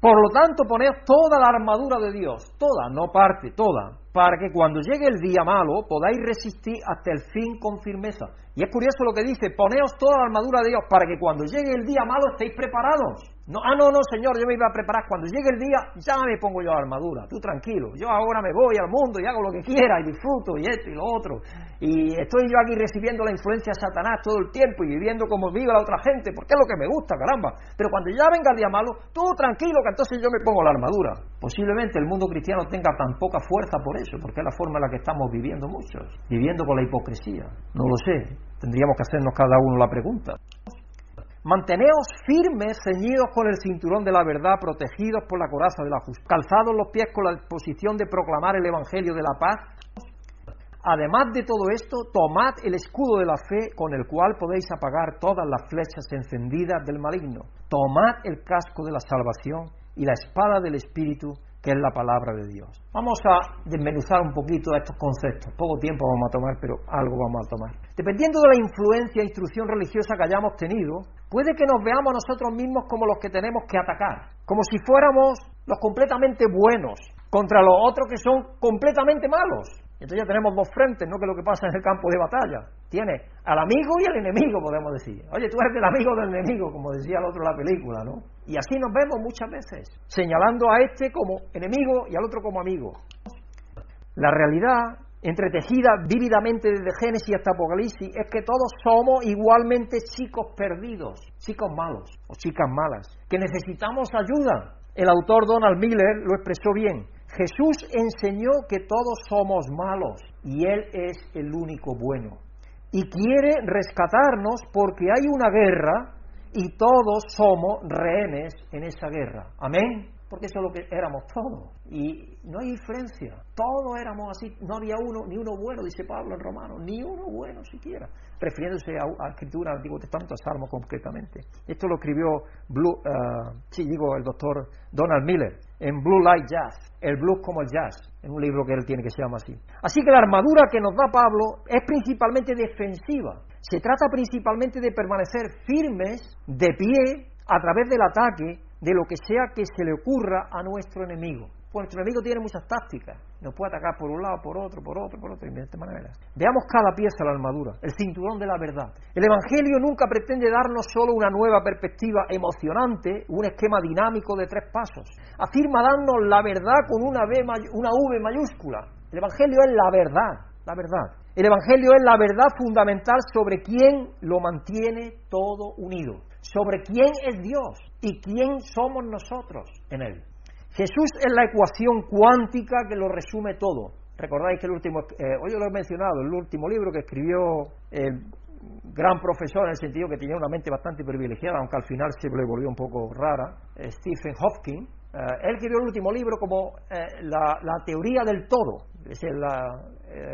por lo tanto, poneos toda la armadura de Dios, toda, no parte, toda, para que cuando llegue el día malo podáis resistir hasta el fin con firmeza. Y es curioso lo que dice, poneos toda la armadura de Dios, para que cuando llegue el día malo estéis preparados. No, ah, no, no, Señor, yo me iba a preparar. Cuando llegue el día, ya me pongo yo la armadura. Tú tranquilo. Yo ahora me voy al mundo y hago lo que quiera y disfruto y esto y lo otro. Y estoy yo aquí recibiendo la influencia de Satanás todo el tiempo y viviendo como vive la otra gente, porque es lo que me gusta, caramba. Pero cuando ya venga el día malo, tú tranquilo que entonces yo me pongo la armadura. Posiblemente el mundo cristiano tenga tan poca fuerza por eso, porque es la forma en la que estamos viviendo muchos, viviendo con la hipocresía. No lo sé. Tendríamos que hacernos cada uno la pregunta. Manteneos firmes, ceñidos con el cinturón de la verdad, protegidos por la coraza de la justicia, calzados los pies con la disposición de proclamar el Evangelio de la paz. Además de todo esto, tomad el escudo de la fe con el cual podéis apagar todas las flechas encendidas del maligno. Tomad el casco de la salvación y la espada del Espíritu, que es la palabra de Dios. Vamos a desmenuzar un poquito estos conceptos. Poco tiempo vamos a tomar, pero algo vamos a tomar. Dependiendo de la influencia e instrucción religiosa que hayamos tenido, puede que nos veamos nosotros mismos como los que tenemos que atacar, como si fuéramos los completamente buenos contra los otros que son completamente malos. Entonces ya tenemos dos frentes, ¿no? Que lo que pasa en el campo de batalla. Tiene al amigo y al enemigo, podemos decir. Oye, tú eres del amigo del enemigo, como decía el otro en la película, ¿no? Y así nos vemos muchas veces, señalando a este como enemigo y al otro como amigo. La realidad, entretejida vívidamente desde Génesis hasta Apocalipsis, es que todos somos igualmente chicos perdidos, chicos malos o chicas malas, que necesitamos ayuda. El autor Donald Miller lo expresó bien. Jesús enseñó que todos somos malos y Él es el único bueno. Y quiere rescatarnos porque hay una guerra y todos somos rehenes en esa guerra. Amén. Porque eso es lo que éramos todos. Y no hay diferencia. Todos éramos así. No había uno, ni uno bueno, dice Pablo en Romano, ni uno bueno siquiera. Refiriéndose a, a escritura del Antiguo Testamento, a concretamente. Esto lo escribió Blue, uh, sí, digo, el doctor Donald Miller en Blue Light Jazz. El blues como el jazz, en un libro que él tiene que se llama así. Así que la armadura que nos da Pablo es principalmente defensiva se trata principalmente de permanecer firmes, de pie, a través del ataque de lo que sea que se le ocurra a nuestro enemigo. Pues nuestro enemigo tiene muchas tácticas. Nos puede atacar por un lado, por otro, por otro, por otro, de esta manera. Veamos cada pieza de la armadura, el cinturón de la verdad. El Evangelio nunca pretende darnos solo una nueva perspectiva emocionante, un esquema dinámico de tres pasos. Afirma darnos la verdad con una, v, una V mayúscula. El Evangelio es la verdad, la verdad. El Evangelio es la verdad fundamental sobre quién lo mantiene todo unido, sobre quién es Dios y quién somos nosotros en Él. Jesús es la ecuación cuántica que lo resume todo. Recordáis que el último, eh, hoy lo he mencionado, el último libro que escribió el gran profesor en el sentido que tenía una mente bastante privilegiada, aunque al final se le volvió un poco rara, eh, Stephen Hopkins, eh, él escribió el último libro como la, la, teoría del todo, es el,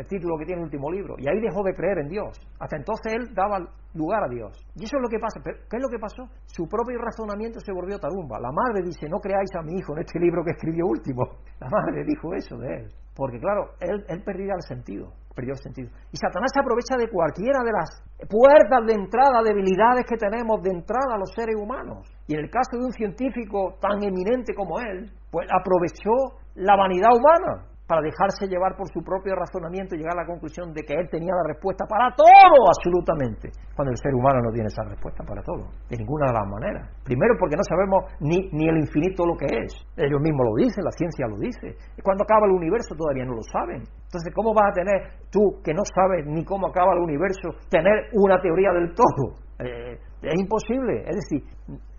título que tiene el último libro, y ahí dejó de creer en Dios. Hasta entonces él daba lugar a Dios. Y eso es lo que pasa. ¿Qué es lo que pasó? Su propio razonamiento se volvió tarumba. La madre dice, no creáis a mi hijo en este libro que escribió último. La madre dijo eso de él. Porque claro, él, él perdía el sentido. Perdió el sentido. Y Satanás se aprovecha de cualquiera de las puertas de entrada, debilidades que tenemos de entrada a los seres humanos. Y en el caso de un científico tan eminente como él, pues aprovechó la vanidad humana para dejarse llevar por su propio razonamiento y llegar a la conclusión de que él tenía la respuesta para todo, absolutamente, cuando el ser humano no tiene esa respuesta para todo, de ninguna de las maneras. Primero porque no sabemos ni, ni el infinito lo que es, ellos mismos lo dicen, la ciencia lo dice, cuando acaba el universo todavía no lo saben. Entonces, ¿cómo vas a tener tú, que no sabes ni cómo acaba el universo, tener una teoría del todo? Eh, es imposible, es decir,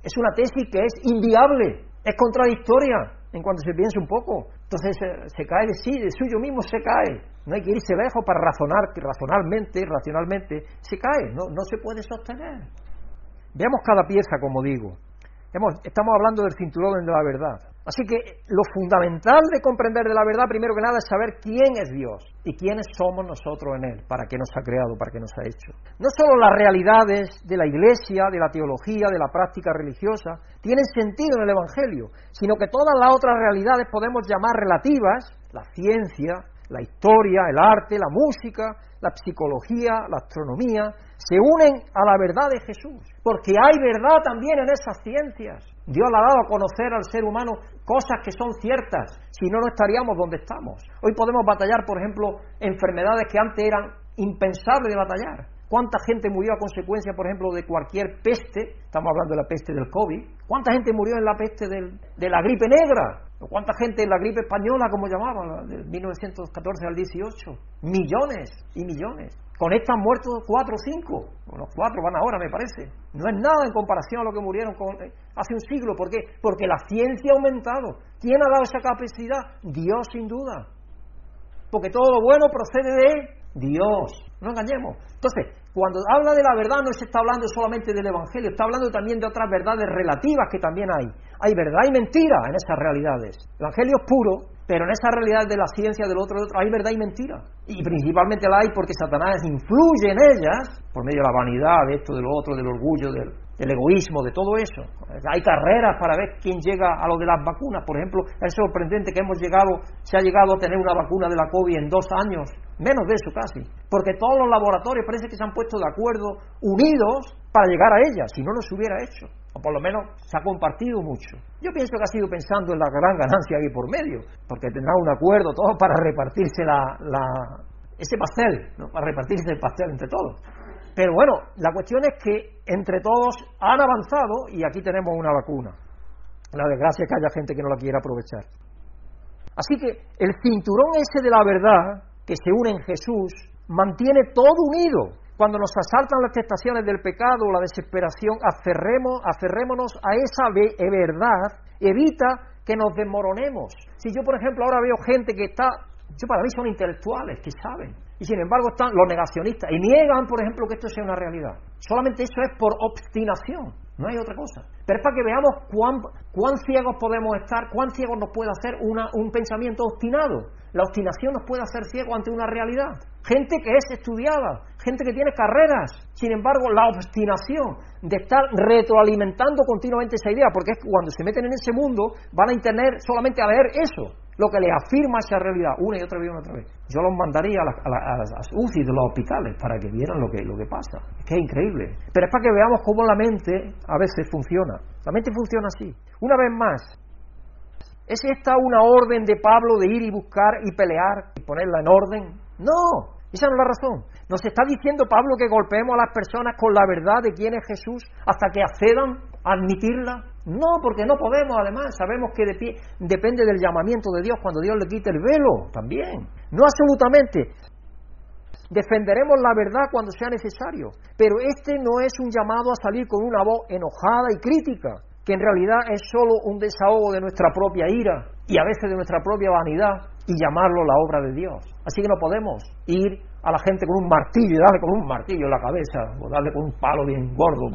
es una tesis que es inviable, es contradictoria en cuanto se piensa un poco. Entonces se, cae de sí, de suyo mismo se cae. No hay que irse lejos para razonar que razonalmente, racionalmente, se cae, no, no se puede sostener. Veamos cada pieza, como digo. Estamos hablando del cinturón de la verdad. Así que lo fundamental de comprender de la verdad, primero que nada, es saber quién es Dios y quiénes somos nosotros en Él, para qué nos ha creado, para qué nos ha hecho. No solo las realidades de la Iglesia, de la teología, de la práctica religiosa, tienen sentido en el Evangelio, sino que todas las otras realidades podemos llamar relativas, la ciencia, la historia, el arte, la música, la psicología, la astronomía, se unen a la verdad de Jesús, porque hay verdad también en esas ciencias. Dios le ha dado a conocer al ser humano cosas que son ciertas, si no, no estaríamos donde estamos. Hoy podemos batallar, por ejemplo, enfermedades que antes eran impensables de batallar. ¿Cuánta gente murió a consecuencia, por ejemplo, de cualquier peste? Estamos hablando de la peste del COVID. ¿Cuánta gente murió en la peste de la gripe negra? ¿Cuánta gente en la gripe española, como llamaban, de 1914 al 18? Millones y millones. Con esta han muerto cuatro o cinco. Los cuatro van ahora, me parece. No es nada en comparación a lo que murieron eh, hace un siglo. ¿Por qué? Porque la ciencia ha aumentado. ¿Quién ha dado esa capacidad? Dios, sin duda. Porque todo lo bueno procede de Dios. No engañemos. Entonces, cuando habla de la verdad no se está hablando solamente del Evangelio, está hablando también de otras verdades relativas que también hay. Hay verdad y mentira en esas realidades. El Evangelio es puro, pero en esas realidades de la ciencia, del otro, del otro, hay verdad y mentira. Y principalmente la hay porque Satanás influye en ellas por medio de la vanidad, de esto, de lo otro, del orgullo, del, del egoísmo, de todo eso. Hay carreras para ver quién llega a lo de las vacunas. Por ejemplo, es sorprendente que hemos llegado, se ha llegado a tener una vacuna de la COVID en dos años, menos de eso casi, porque todos los laboratorios parece que se han puesto de acuerdo, unidos, para llegar a ella, si no, no se hubiera hecho. O por lo menos se ha compartido mucho. Yo pienso que ha sido pensando en la gran ganancia aquí por medio, porque tendrá un acuerdo todo para repartirse la, ese pastel, ¿no? para repartirse el pastel entre todos. Pero bueno, la cuestión es que entre todos han avanzado y aquí tenemos una vacuna. La desgracia es que haya gente que no la quiera aprovechar. Así que el cinturón ese de la verdad que se une en Jesús mantiene todo unido. Cuando nos asaltan las tentaciones del pecado o la desesperación, aferremos, aferrémonos a esa verdad, evita que nos desmoronemos. Si yo, por ejemplo, ahora veo gente que está, yo para mí son intelectuales, que saben, y sin embargo están los negacionistas y niegan, por ejemplo, que esto sea una realidad. Solamente eso es por obstinación, no hay otra cosa. Pero es para que veamos cuán, cuán ciegos podemos estar, cuán ciegos nos puede hacer un pensamiento obstinado. La obstinación nos puede hacer ciegos ante una realidad. Gente que es estudiada, gente que tiene carreras. Sin embargo, la obstinación de estar retroalimentando continuamente esa idea, porque es que cuando se meten en ese mundo van a internet solamente a ver eso lo que le afirma esa realidad una y otra vez y otra vez. Yo los mandaría a, las UCI de los hospitales para que vieran lo que, lo que pasa. Es que es increíble. Pero es para que veamos cómo la mente a veces funciona. La mente funciona así. Una vez más, ¿es esta una orden de Pablo de ir y buscar y pelear y ponerla en orden? No, esa no es la razón. Nos está diciendo Pablo que golpeemos a las personas con la verdad de quién es Jesús hasta que accedan a admitirla. No, porque no podemos, además, sabemos que depende del llamamiento de Dios cuando Dios le quite el velo también. No absolutamente. Defenderemos la verdad cuando sea necesario, pero este no es un llamado a salir con una voz enojada y crítica, que en realidad es solo un desahogo de nuestra propia ira y a veces de nuestra propia vanidad y llamarlo la obra de Dios. Así que no podemos ir a la gente con un martillo y darle con un martillo en la cabeza, o darle con un palo bien gordo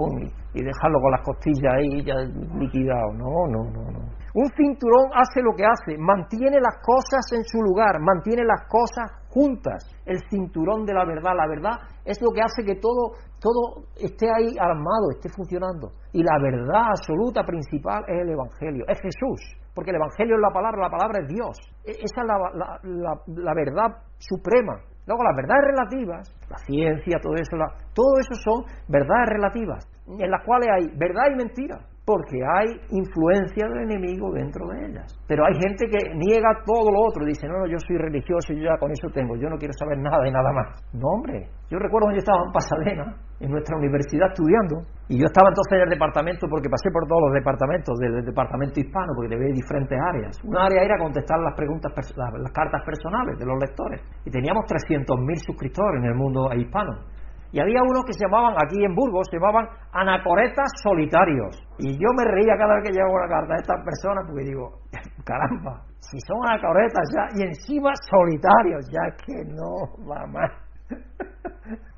y dejarlo con las costillas ahí ya liquidado. No, no, no, no. Un cinturón hace lo que hace, mantiene las cosas en su lugar, mantiene las cosas juntas. El cinturón de la verdad, la verdad es lo que hace que todo, todo esté ahí armado, esté funcionando. Y la verdad absoluta principal es el Evangelio, es Jesús. Porque el Evangelio es la palabra, la palabra es Dios. E, esa es la, la verdad suprema. Luego las verdades relativas, la ciencia, todo eso, todo eso son verdades relativas, en las cuales hay verdad y mentira, porque hay influencia del enemigo dentro de ellas. Pero hay gente que niega todo lo otro, dice, no, no, yo soy religioso, yo ya con eso tengo, yo no quiero saber nada y nada más. No, hombre, yo recuerdo cuando yo estaba en Pasadena, en nuestra universidad estudiando, y yo estaba entonces en el departamento, porque pasé por todos los departamentos del, departamento hispano, porque le diferentes áreas. Una área era contestar las preguntas, las, cartas personales de los lectores, y teníamos 300.000 suscriptores en el mundo hispano. Y había unos que se llamaban, aquí en Burgos, se llamaban anacoretas solitarios. Y yo me reía cada vez que llevaba una carta a estas personas, porque digo, caramba, si son anacoretas ya, y encima solitarios, ya que no va más.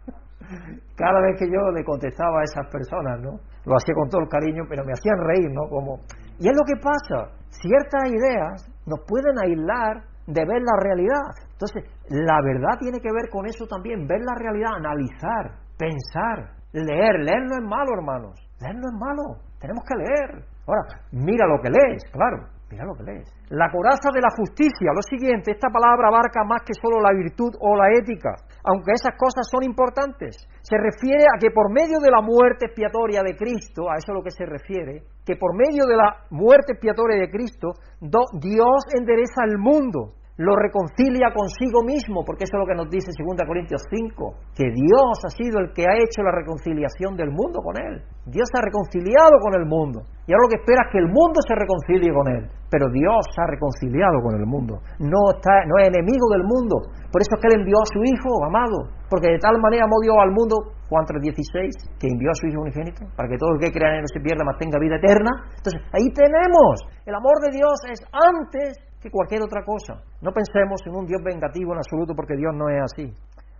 cada vez que yo le contestaba a esas personas, ¿no? Lo hacía con todo el cariño, pero me hacían reír, ¿no? Como... Y es lo que pasa, ciertas ideas nos pueden aislar de ver la realidad. Entonces, la verdad tiene que ver con eso también, ver la realidad, analizar, pensar, leer. Leer no es malo, hermanos. Leer no es malo. Tenemos que leer. Ahora, mira lo que lees, claro. Mira lo que lees. La coraza de la justicia. Lo siguiente, esta palabra abarca más que solo la virtud o la ética, aunque esas cosas son importantes. Se refiere a que por medio de la muerte expiatoria de Cristo, a eso es lo que se refiere, que por medio de la muerte expiatoria de Cristo, Dios endereza el mundo lo reconcilia consigo mismo, porque eso es lo que nos dice 2 Corintios 5, que Dios ha sido el que ha hecho la reconciliación del mundo con Él. Dios ha reconciliado con el mundo. Y ahora lo que espera es que el mundo se reconcilie con Él. Pero Dios ha reconciliado con el mundo. No, está, no es enemigo del mundo. Por eso es que Él envió a su Hijo amado. Porque de tal manera amó Dios al mundo, Juan 3:16, que envió a su Hijo unigénito, para que todo el que crea en Él no se pierda, mas tenga vida eterna. Entonces, ahí tenemos. El amor de Dios es antes que cualquier otra cosa. No pensemos en un Dios vengativo en absoluto porque Dios no es así.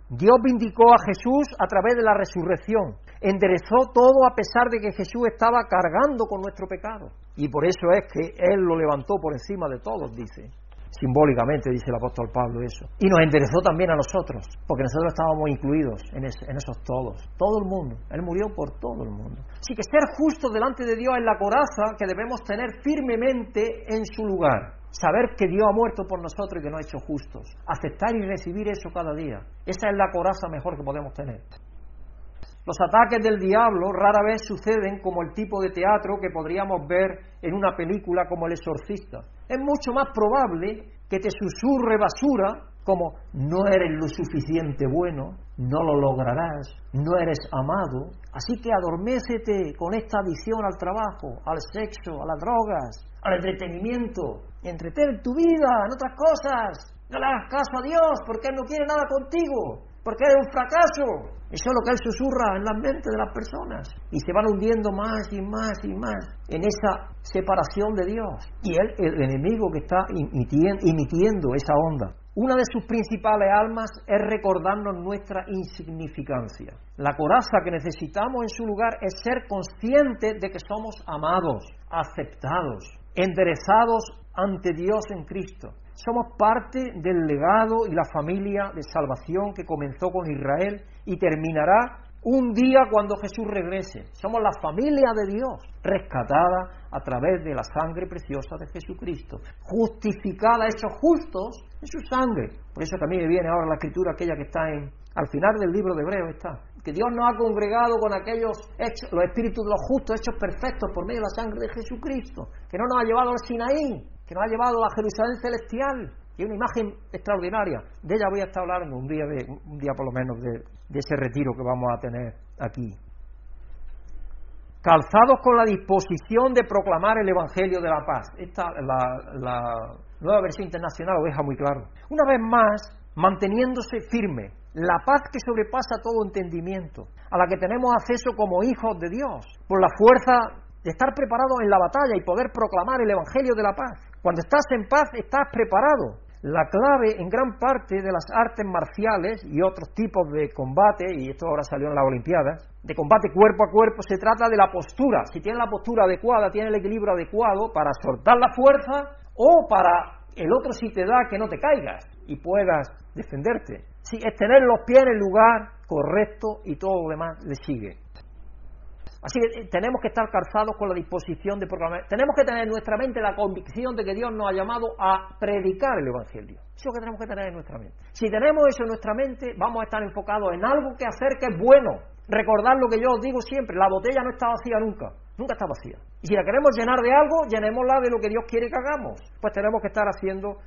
Dios vindicó a Jesús a través de la resurrección. Enderezó todo a pesar de que Jesús estaba cargando con nuestro pecado. Y por eso es que Él lo levantó por encima de todos, dice. Simbólicamente dice el apóstol Pablo eso. Y nos enderezó también a nosotros, porque nosotros estábamos incluidos en, en esos todos. Todo el mundo. Él murió por todo el mundo. Así que ser justo delante de Dios es la coraza que debemos tener firmemente en su lugar. Saber que Dios ha muerto por nosotros y que nos ha hecho justos. Aceptar y recibir eso cada día. Esa es la coraza mejor que podemos tener. Los ataques del diablo rara vez suceden como el tipo de teatro que podríamos ver en una película como El exorcista. Es mucho más probable que te susurre basura como no eres lo suficiente bueno, no lo lograrás, no eres amado, así que adormécete con esta adicción al trabajo, al sexo, a las drogas, al entretenimiento, entretén tu vida en otras cosas, no le hagas caso a Dios porque Él no quiere nada contigo, porque eres un fracaso. Eso es lo que Él susurra en la mente de las personas. Y se van hundiendo más y más y más en esa separación de Dios. Y Él, el enemigo que está emitiendo esa onda. Una de sus principales almas es recordarnos nuestra insignificancia. La coraza que necesitamos en su lugar es ser conscientes de que somos amados, aceptados, enderezados ante Dios en Cristo. Somos parte del legado y la familia de salvación que comenzó con Israel y terminará un día cuando Jesús regrese. Somos la familia de Dios, rescatada a través de la sangre preciosa de Jesucristo, justificada, hechos justos en su sangre. Por eso también viene ahora la escritura aquella que está en, al final del libro de Hebreo está, que Dios nos ha congregado con aquellos hechos, los espíritus de los justos, hechos perfectos por medio de la sangre de Jesucristo, que no nos ha llevado al Sinaí, que nos ha llevado a Jerusalén celestial, y una imagen extraordinaria. De ella voy a estar hablando un día, de, un día por lo menos de, de ese retiro que vamos a tener aquí. Calzados con la disposición de proclamar el Evangelio de la paz. Esta, la, la nueva versión internacional lo deja muy claro. Una vez más, manteniéndose firme, la paz que sobrepasa todo entendimiento, a la que tenemos acceso como hijos de Dios, por la fuerza de estar preparados en la batalla y poder proclamar el Evangelio de la paz. Cuando estás en paz, estás preparado. La clave en gran parte de las artes marciales y otros tipos de combate, y esto ahora salió en las Olimpiadas, de combate cuerpo a cuerpo, se trata de la postura. Si tienes la postura adecuada, tienes el equilibrio adecuado para soltar la fuerza o para el otro si te da que no te caigas y puedas defenderte. Si es tener los pies en el lugar correcto y todo lo demás le sigue. Así que eh, tenemos que estar calzados con la disposición de proclamar. Tenemos que tener en nuestra mente la convicción de que Dios nos ha llamado a predicar el Evangelio. Eso es lo que tenemos que tener en nuestra mente. Si tenemos eso en nuestra mente, vamos a estar enfocados en algo que hacer que es bueno. Recordar lo que yo os digo siempre, la botella no está vacía nunca, nunca está vacía. Y si la queremos llenar de algo, llenémosla de lo que Dios quiere que hagamos. Pues tenemos que estar haciendo,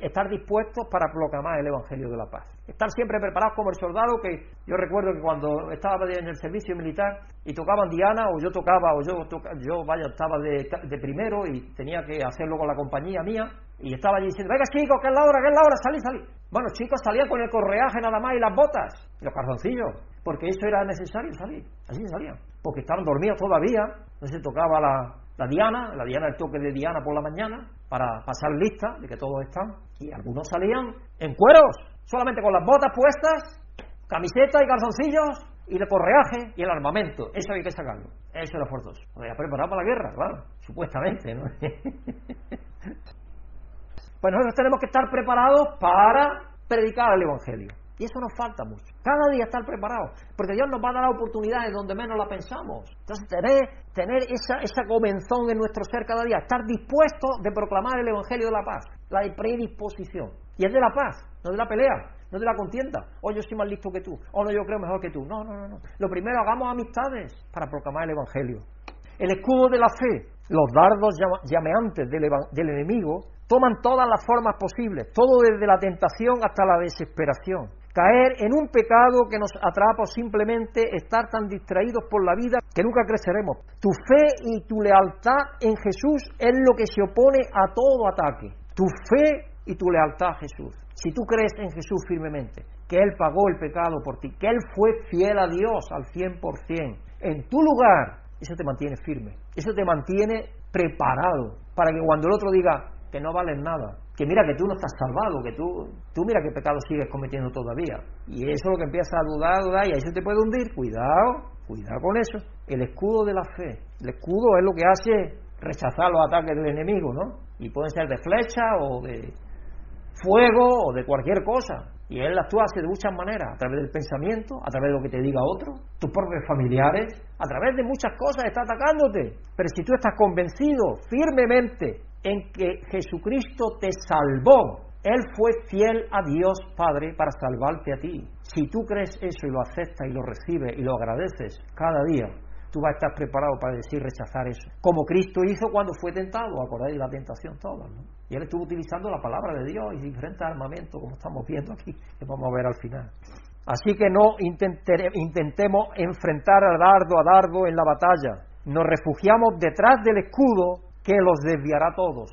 estar dispuestos para proclamar el Evangelio de la paz. Estar siempre preparados como el soldado que yo recuerdo que cuando estaba en el servicio militar y tocaban Diana, o yo tocaba, o yo, yo vaya, estaba de, primero y tenía que hacerlo con la compañía mía, y estaba allí diciendo, venga chicos, que es la hora, que es la hora, salí, salí. Bueno, chicos salían con el correaje nada más y las botas, y los calzoncillos, porque eso era necesario salir, así salían, porque estaban dormidos todavía, entonces tocaba la, diana, la diana el toque de diana por la mañana, para pasar lista de que todos están, y algunos salían en cueros, solamente con las botas puestas, camiseta y calzoncillos, y el correaje y el armamento. Eso hay que sacarlo. Eso era forzoso. Pues preparado para la guerra, claro, supuestamente, ¿no? pues nosotros tenemos que estar preparados para predicar el Evangelio. Y eso nos falta mucho. Cada día estar preparado, porque Dios nos va a dar oportunidades donde menos la pensamos. Entonces, tener, tener esa, esa comenzón en nuestro ser cada día, estar dispuesto de proclamar el Evangelio de la paz, la predisposición. Y es de la paz, no de la pelea, no de la contienda. O oh, yo soy más listo que tú, o oh, no, yo creo mejor que tú. No, no, no, no. Lo primero, hagamos amistades para proclamar el Evangelio. El escudo de la fe, los dardos llameantes del, del enemigo, toman todas las formas posibles, todo desde la tentación hasta la desesperación caer en un pecado que nos atrapa o simplemente estar tan distraídos por la vida que nunca creceremos. Tu fe y tu lealtad en Jesús es lo que se opone a todo ataque. Tu fe y tu lealtad a Jesús. Si tú crees en Jesús firmemente, que Él pagó el pecado por ti, que Él fue fiel a Dios al 100%, en tu lugar, eso te mantiene firme, eso te mantiene preparado para que cuando el otro diga que no vales nada, que mira que tú no estás salvado, que tú, tú mira qué pecado sigues cometiendo todavía. Y eso es lo que empieza a dudar, dudar, y ahí se te puede hundir. Cuidado, cuidado con eso. El escudo de la fe. El escudo es lo que hace rechazar los ataques del enemigo, ¿no? Y pueden ser de flecha o de fuego o de cualquier cosa. Y él actúa de muchas maneras, a través del pensamiento, a través de lo que te diga otro, tus propios familiares, a través de muchas cosas está atacándote. Pero si tú estás convencido firmemente en que Jesucristo te salvó. Él fue fiel a Dios Padre para salvarte a ti. Si tú crees eso y lo aceptas y lo recibes y lo agradeces cada día, tú vas a estar preparado para decir rechazar eso. Como Cristo hizo cuando fue tentado, acordáis la tentación toda, ¿no? Y él estuvo utilizando la palabra de Dios y diferentes armamentos, como estamos viendo aquí, que vamos a ver al final. Así que no intentemos enfrentar a dardo a dardo en la batalla. Nos refugiamos detrás del escudo que los desviará todos.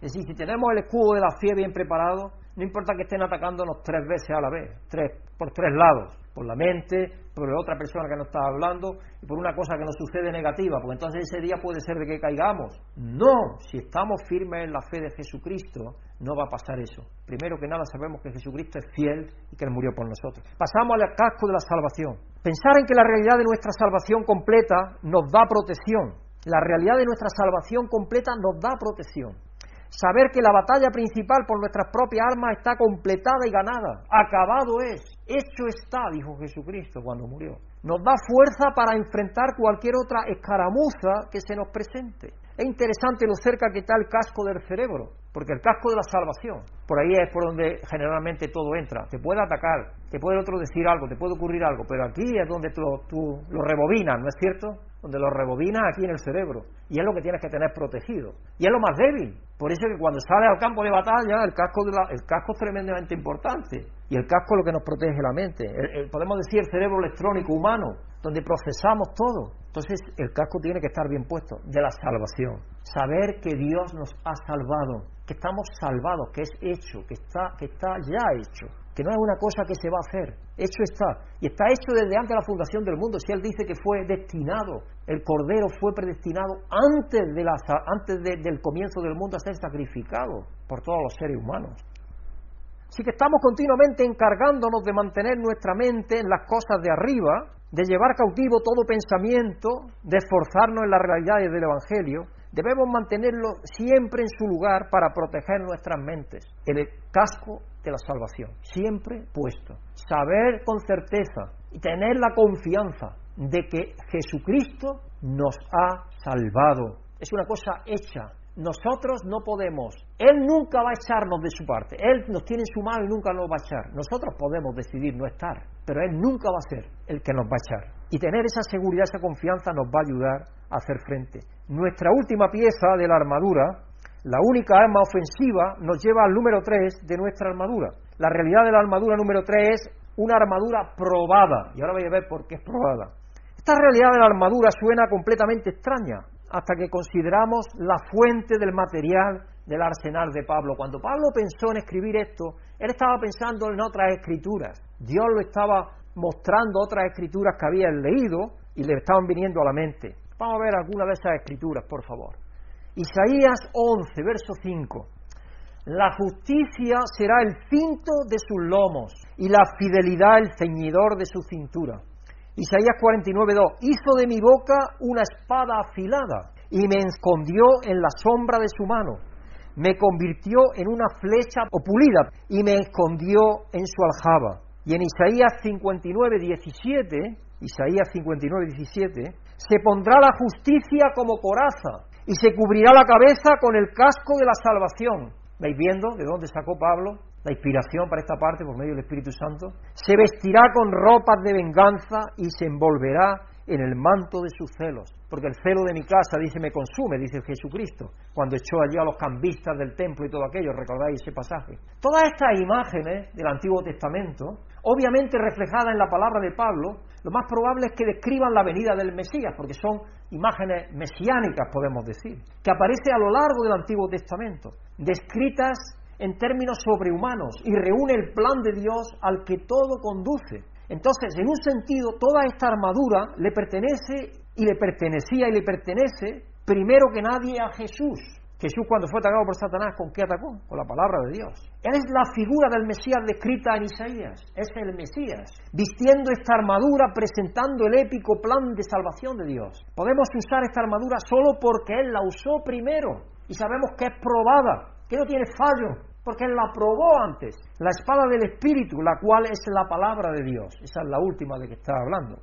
Es decir, si tenemos el escudo de la fe bien preparado, no importa que estén atacándonos tres veces a la vez, tres, por tres lados, por la mente, por otra persona que nos está hablando y por una cosa que nos sucede negativa, porque entonces ese día puede ser de que caigamos. No, si estamos firmes en la fe de Jesucristo, no va a pasar eso. Primero que nada sabemos que Jesucristo es fiel y que Él murió por nosotros. Pasamos al casco de la salvación. Pensar en que la realidad de nuestra salvación completa nos da protección, la realidad de nuestra salvación completa nos da protección. Saber que la batalla principal por nuestras propias armas está completada y ganada. Acabado es. Hecho está, dijo Jesucristo cuando murió. Nos da fuerza para enfrentar cualquier otra escaramuza que se nos presente. Es interesante lo cerca que está el casco del cerebro, porque el casco de la salvación, por ahí es por donde generalmente todo entra. Te puede atacar, te puede otro decir algo, te puede ocurrir algo, pero aquí es donde tú, lo rebobinas, ¿no es cierto? donde lo rebobina aquí en el cerebro. Y es lo que tienes que tener protegido. Y es lo más débil. Por eso que cuando sale al campo de batalla, el casco, de el casco es tremendamente importante. Y el casco es lo que nos protege la mente. podemos decir el cerebro electrónico humano, donde procesamos todo. Entonces el casco tiene que estar bien puesto, de la salvación. Saber que Dios nos ha salvado, que estamos salvados, que es hecho, que está, que está ya hecho que no es una cosa que se va a hacer, hecho está, y está hecho desde antes de la fundación del mundo, si él dice que fue destinado, el Cordero fue predestinado antes, de la, antes del comienzo del mundo a ser sacrificado por todos los seres humanos. Así que estamos continuamente encargándonos de mantener nuestra mente en las cosas de arriba, de llevar cautivo todo pensamiento, de esforzarnos en las realidades del Evangelio, debemos mantenerlo siempre en su lugar para proteger nuestras mentes. El casco de la salvación, siempre puesto. Saber con certeza y tener la confianza de que Jesucristo nos ha salvado. Es una cosa hecha. Nosotros no podemos. Él nunca va a echarnos de su parte. Él nos tiene en su mano y nunca nos va a echar. Nosotros podemos decidir no estar, pero Él nunca va a ser el que nos va a echar. Y tener esa seguridad, esa confianza nos va a ayudar a hacer frente. Nuestra última pieza de la armadura la única arma ofensiva nos lleva al número 3 de nuestra armadura. La realidad de la armadura número 3 es una armadura probada. Y ahora voy a ver por qué es probada. Esta realidad de la armadura suena completamente extraña hasta que consideramos la fuente del material del arsenal de Pablo. Cuando Pablo pensó en escribir esto, él estaba pensando en otras escrituras. Dios lo estaba mostrando otras escrituras que había leído y le estaban viniendo a la mente. Vamos a ver alguna de esas escrituras, por favor. Isaías 11, verso 5. La justicia será el cinto de sus lomos y la fidelidad el ceñidor de su cintura. Isaías 49.2, hizo de mi boca una espada afilada y me escondió en la sombra de su mano. Me convirtió en una flecha opulida y me escondió en su aljaba. Y en Isaías 59.17, Isaías 59.17, se pondrá la justicia como coraza y se cubrirá la cabeza con el casco de la salvación. ¿Veis viendo de dónde sacó Pablo la inspiración para esta parte por medio del Espíritu Santo? Se vestirá con ropas de venganza y se envolverá en el manto de sus celos. Porque el celo de mi casa, dice, me consume, dice Jesucristo, cuando echó allí a los cambistas del templo y todo aquello, recordáis ese pasaje. Todas estas imágenes del Antiguo Testamento, obviamente reflejadas en la palabra de Pablo, lo más probable es que describan la venida del Mesías, porque son imágenes mesiánicas, podemos decir, que aparece a lo largo del Antiguo Testamento, descritas en términos sobrehumanos y reúne el plan de Dios al que todo conduce. Entonces, en un sentido, toda esta armadura le pertenece y le pertenecía y le pertenece primero que nadie a Jesús. Jesús cuando fue atacado por Satanás, ¿con qué atacó? Con la palabra de Dios. Él es la figura del Mesías descrita en Isaías. Es el Mesías, vistiendo esta armadura, presentando el épico plan de salvación de Dios. Podemos usar esta armadura solo porque Él la usó primero y sabemos que es probada, que no tiene fallo, porque Él la probó antes. La espada del Espíritu, la cual es la palabra de Dios. Esa es la última de que estaba hablando.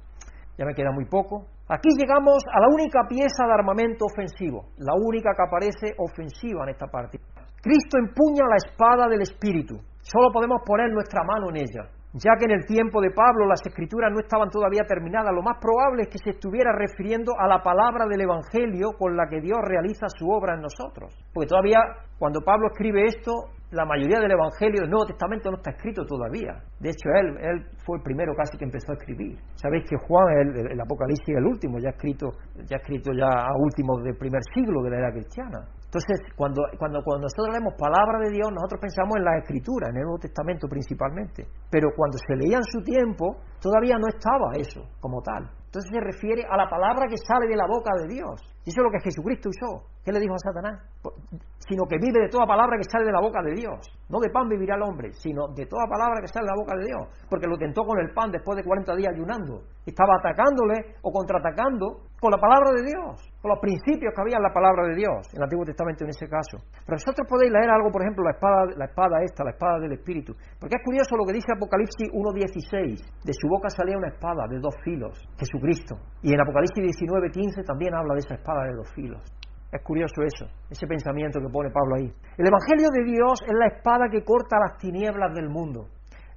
Ya me queda muy poco. Aquí llegamos a la única pieza de armamento ofensivo, la única que aparece ofensiva en esta parte. Cristo empuña la espada del Espíritu. Solo podemos poner nuestra mano en ella. Ya que en el tiempo de Pablo las escrituras no estaban todavía terminadas, lo más probable es que se estuviera refiriendo a la palabra del Evangelio con la que Dios realiza su obra en nosotros. Porque todavía cuando Pablo escribe esto, la mayoría del Evangelio del Nuevo Testamento no está escrito todavía. De hecho, él, él fue el primero casi que empezó a escribir. Sabéis que Juan, el, Apocalipsis, es el último, ya escrito, ya escrito ya a últimos del primer siglo de la era cristiana. Entonces, cuando, cuando, cuando nosotros leemos palabra de Dios, nosotros pensamos en la Escritura, en el Nuevo Testamento principalmente. Pero cuando se leía en su tiempo, todavía no estaba eso como tal. Entonces se refiere a la palabra que sale de la boca de Dios. Y eso es lo que Jesucristo usó. ¿Qué le dijo a Satanás? Sino que vive de toda palabra que sale de la boca de Dios. No de pan vivirá el hombre, sino de toda palabra que sale de la boca de Dios. Porque lo tentó con el pan después de 40 días ayunando. Estaba atacándole o contraatacando con la palabra de Dios, con los principios que había en la palabra de Dios, en el Antiguo Testamento en ese caso. Pero vosotros podéis leer algo, por ejemplo, la espada, la espada esta, la espada del Espíritu. Porque es curioso lo que dice Apocalipsis 1.16. De su boca salía una espada de dos filos, Jesucristo. Y en Apocalipsis 19.15 también habla de esa espada de dos filos. Es curioso eso, ese pensamiento que pone Pablo ahí. El Evangelio de Dios es la espada que corta las tinieblas del mundo,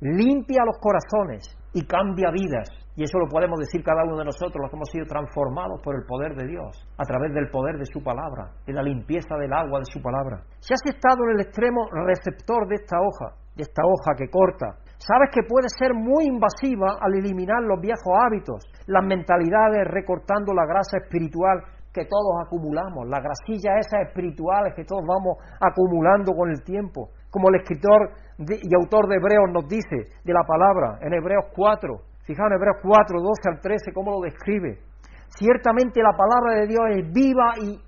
limpia los corazones y cambia vidas. Y eso lo podemos decir cada uno de nosotros, los que hemos sido transformados por el poder de Dios, a través del poder de su palabra, de la limpieza del agua de su palabra. Si has estado en el extremo receptor de esta hoja, de esta hoja que corta, sabes que puede ser muy invasiva al eliminar los viejos hábitos, las mentalidades, recortando la grasa espiritual que todos acumulamos, las grasillas esas espirituales que todos vamos acumulando con el tiempo, como el escritor y autor de Hebreos nos dice de la palabra en Hebreos 4, Fijaos en Hebreos 4, 12 al 13, cómo lo describe. Ciertamente la palabra de Dios es viva y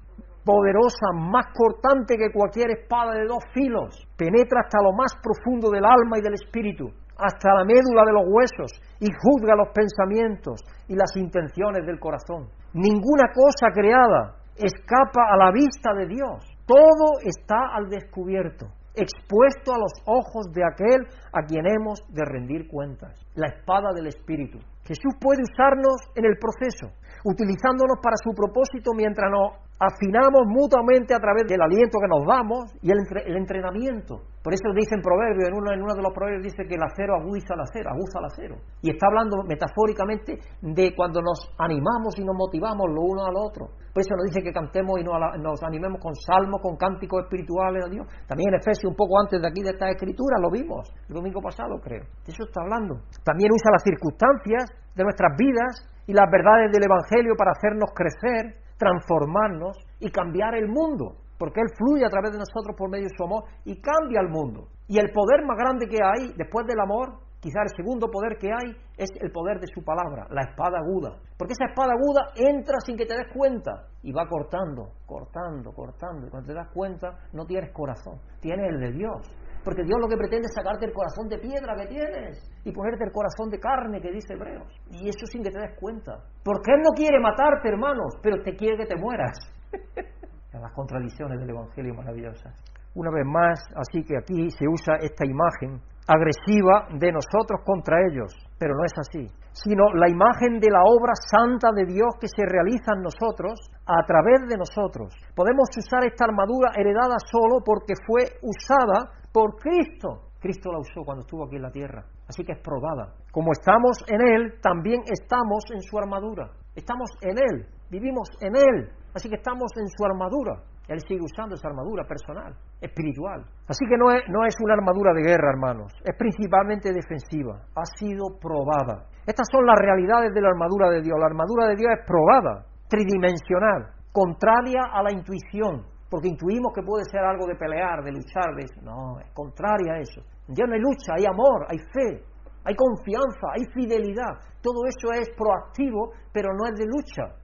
poderosa, más cortante que cualquier espada de dos filos. Penetra hasta lo más profundo del alma y del espíritu, hasta la médula de los huesos, y juzga los pensamientos y las intenciones del corazón. Ninguna cosa creada escapa a la vista de Dios. Todo está al descubierto expuesto a los ojos de aquel a quien hemos de rendir cuentas, la espada del Espíritu. Jesús puede usarnos en el proceso, utilizándonos para su propósito mientras nos afinamos mutuamente a través del aliento que nos damos y el, entrenamiento. Por eso dice en Proverbios, en uno, en uno de los proverbios dice que el acero aguza el acero, aguza el acero. Y está hablando metafóricamente de cuando nos animamos y nos motivamos lo uno al otro. Por eso nos dice que cantemos y nos, animemos con salmos, con cánticos espirituales a Dios. También en Efesios, un poco antes de aquí de esta escritura, lo vimos, el domingo pasado creo. De eso está hablando. También usa las circunstancias de nuestras vidas y las verdades del Evangelio para hacernos crecer transformarnos y cambiar el mundo, porque Él fluye a través de nosotros por medio de su amor y cambia el mundo. Y el poder más grande que hay después del amor, quizá el segundo poder que hay, es el poder de su palabra, la espada aguda. Porque esa espada aguda entra sin que te des cuenta y va cortando, cortando, cortando. Y cuando te das cuenta, no tienes corazón, tienes el de Dios. Porque Dios lo que pretende es sacarte el corazón de piedra que tienes y ponerte el corazón de carne que dice Hebreos. Y eso sin que te des cuenta. Porque Él no quiere matarte, hermanos, pero te quiere que te mueras. las contradicciones del Evangelio maravillosas. Una vez más, así que aquí se usa esta imagen agresiva de nosotros contra ellos, pero no es así, sino la imagen de la obra santa de Dios que se realiza en nosotros a través de nosotros. Podemos usar esta armadura heredada solo porque fue usada por Cristo. Cristo la usó cuando estuvo aquí en la tierra, así que es probada. Como estamos en Él, también estamos en su armadura. Estamos en Él, vivimos en Él, así que estamos en su armadura. Él sigue usando esa armadura personal, espiritual. Así que no es, no es una armadura de guerra, hermanos, es principalmente defensiva, ha sido probada. Estas son las realidades de la armadura de Dios. La armadura de Dios es probada, tridimensional, contraria a la intuición, porque intuimos que puede ser algo de pelear, de luchar, de eso. No, es contraria a eso. En Dios no hay lucha, hay amor, hay fe, hay confianza, hay fidelidad. Todo eso es proactivo, pero no es de lucha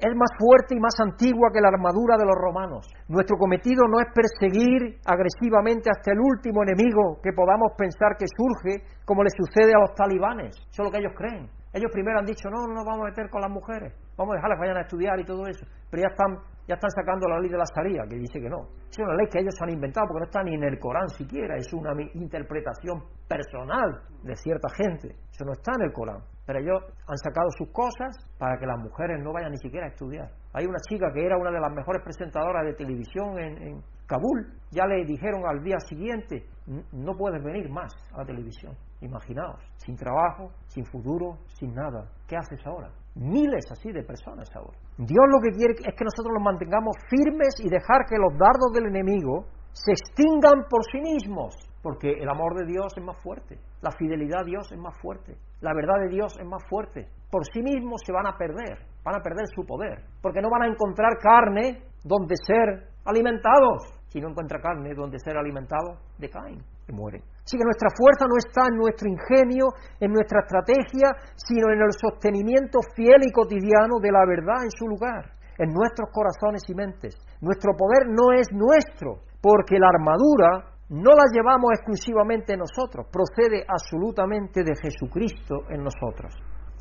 es más fuerte y más antigua que la armadura de los romanos. Nuestro cometido no es perseguir agresivamente hasta el último enemigo que podamos pensar que surge, como le sucede a los talibanes. Eso es lo que ellos creen. Ellos primero han dicho, no, no nos vamos a meter con las mujeres, vamos a dejarlas vayan a estudiar y todo eso. Pero ya están, ya están sacando la ley de la Sharia, que dice que no. Es una ley que ellos han inventado porque no está ni en el Corán siquiera, es una interpretación personal de cierta gente. Eso no está en el Corán. Pero ellos han sacado sus cosas para que las mujeres no vayan ni siquiera a estudiar. Hay una chica que era una de las mejores presentadoras de televisión en, Kabul, ya le dijeron al día siguiente, no puedes venir más a la televisión. Imaginaos, sin trabajo, sin futuro, sin nada. ¿Qué haces ahora? Miles así de personas ahora. Dios lo que quiere es que nosotros nos mantengamos firmes y dejar que los dardos del enemigo se extingan por sí mismos, porque el amor de Dios es más fuerte, la fidelidad a Dios es más fuerte, la verdad de Dios es más fuerte. Por sí mismos se van a perder, van a perder su poder, porque no van a encontrar carne donde ser alimentados. Si no encuentra carne donde ser alimentado, decaen mueren. Así que nuestra fuerza no está en nuestro ingenio, en nuestra estrategia, sino en el sostenimiento fiel y cotidiano de la verdad en su lugar, en nuestros corazones y mentes. Nuestro poder no es nuestro, porque la armadura no la llevamos exclusivamente nosotros, procede absolutamente de Jesucristo en nosotros.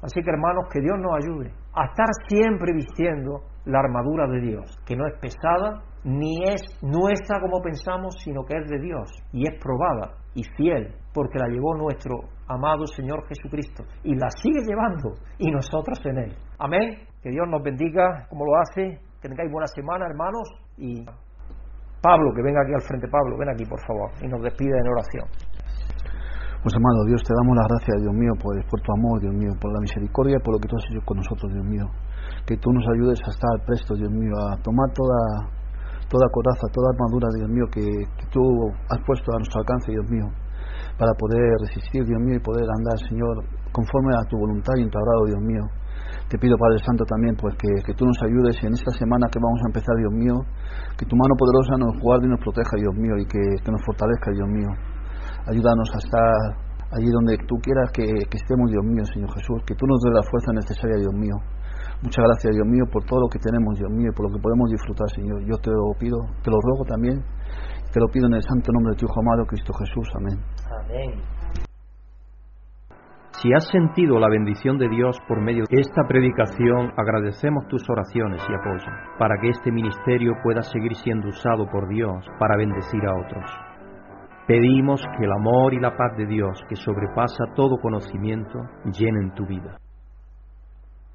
Así que hermanos, que Dios nos ayude a estar siempre vistiendo la armadura de Dios, que no es pesada ni es nuestra como pensamos, sino que es de Dios y es probada y fiel, porque la llevó nuestro amado Señor Jesucristo y la sigue llevando y nosotros en Él. Amén. Que Dios nos bendiga como lo hace. Que tengáis buena semana, hermanos, y Pablo, que venga aquí al frente, Pablo, ven aquí por favor y nos despide en oración. Pues amado Dios, te damos las gracias, Dios mío, por, tu amor, Dios mío, por la misericordia por lo que tú has hecho con nosotros, Dios mío. Que tú nos ayudes a estar prestos, Dios mío, a tomar toda, toda coraza, toda armadura, Dios mío, que, tú has puesto a nuestro alcance, Dios mío, para poder resistir, Dios mío, y poder andar, Señor, conforme a tu voluntad y en Dios mío. Te pido, Padre Santo, también pues que, que, tú nos ayudes en esta semana que vamos a empezar, Dios mío, que tu mano poderosa nos guarde y nos proteja, Dios mío, y que, que nos fortalezca, Dios mío. Ayúdanos a estar allí donde tú quieras que, que, estemos, Dios mío, Señor Jesús, que tú nos des la fuerza necesaria, Dios mío. Muchas gracias, Dios mío, por todo lo que tenemos, Dios mío, y por lo que podemos disfrutar, Señor. Yo te lo pido, te lo ruego también, te lo pido en el santo nombre de tu Hijo amado, Cristo Jesús. Amén. Amén. Si has sentido la bendición de Dios por medio de esta predicación, agradecemos tus oraciones y apoyo para que este ministerio pueda seguir siendo usado por Dios para bendecir a otros. Pedimos que el amor y la paz de Dios, que sobrepasa todo conocimiento, llenen tu vida.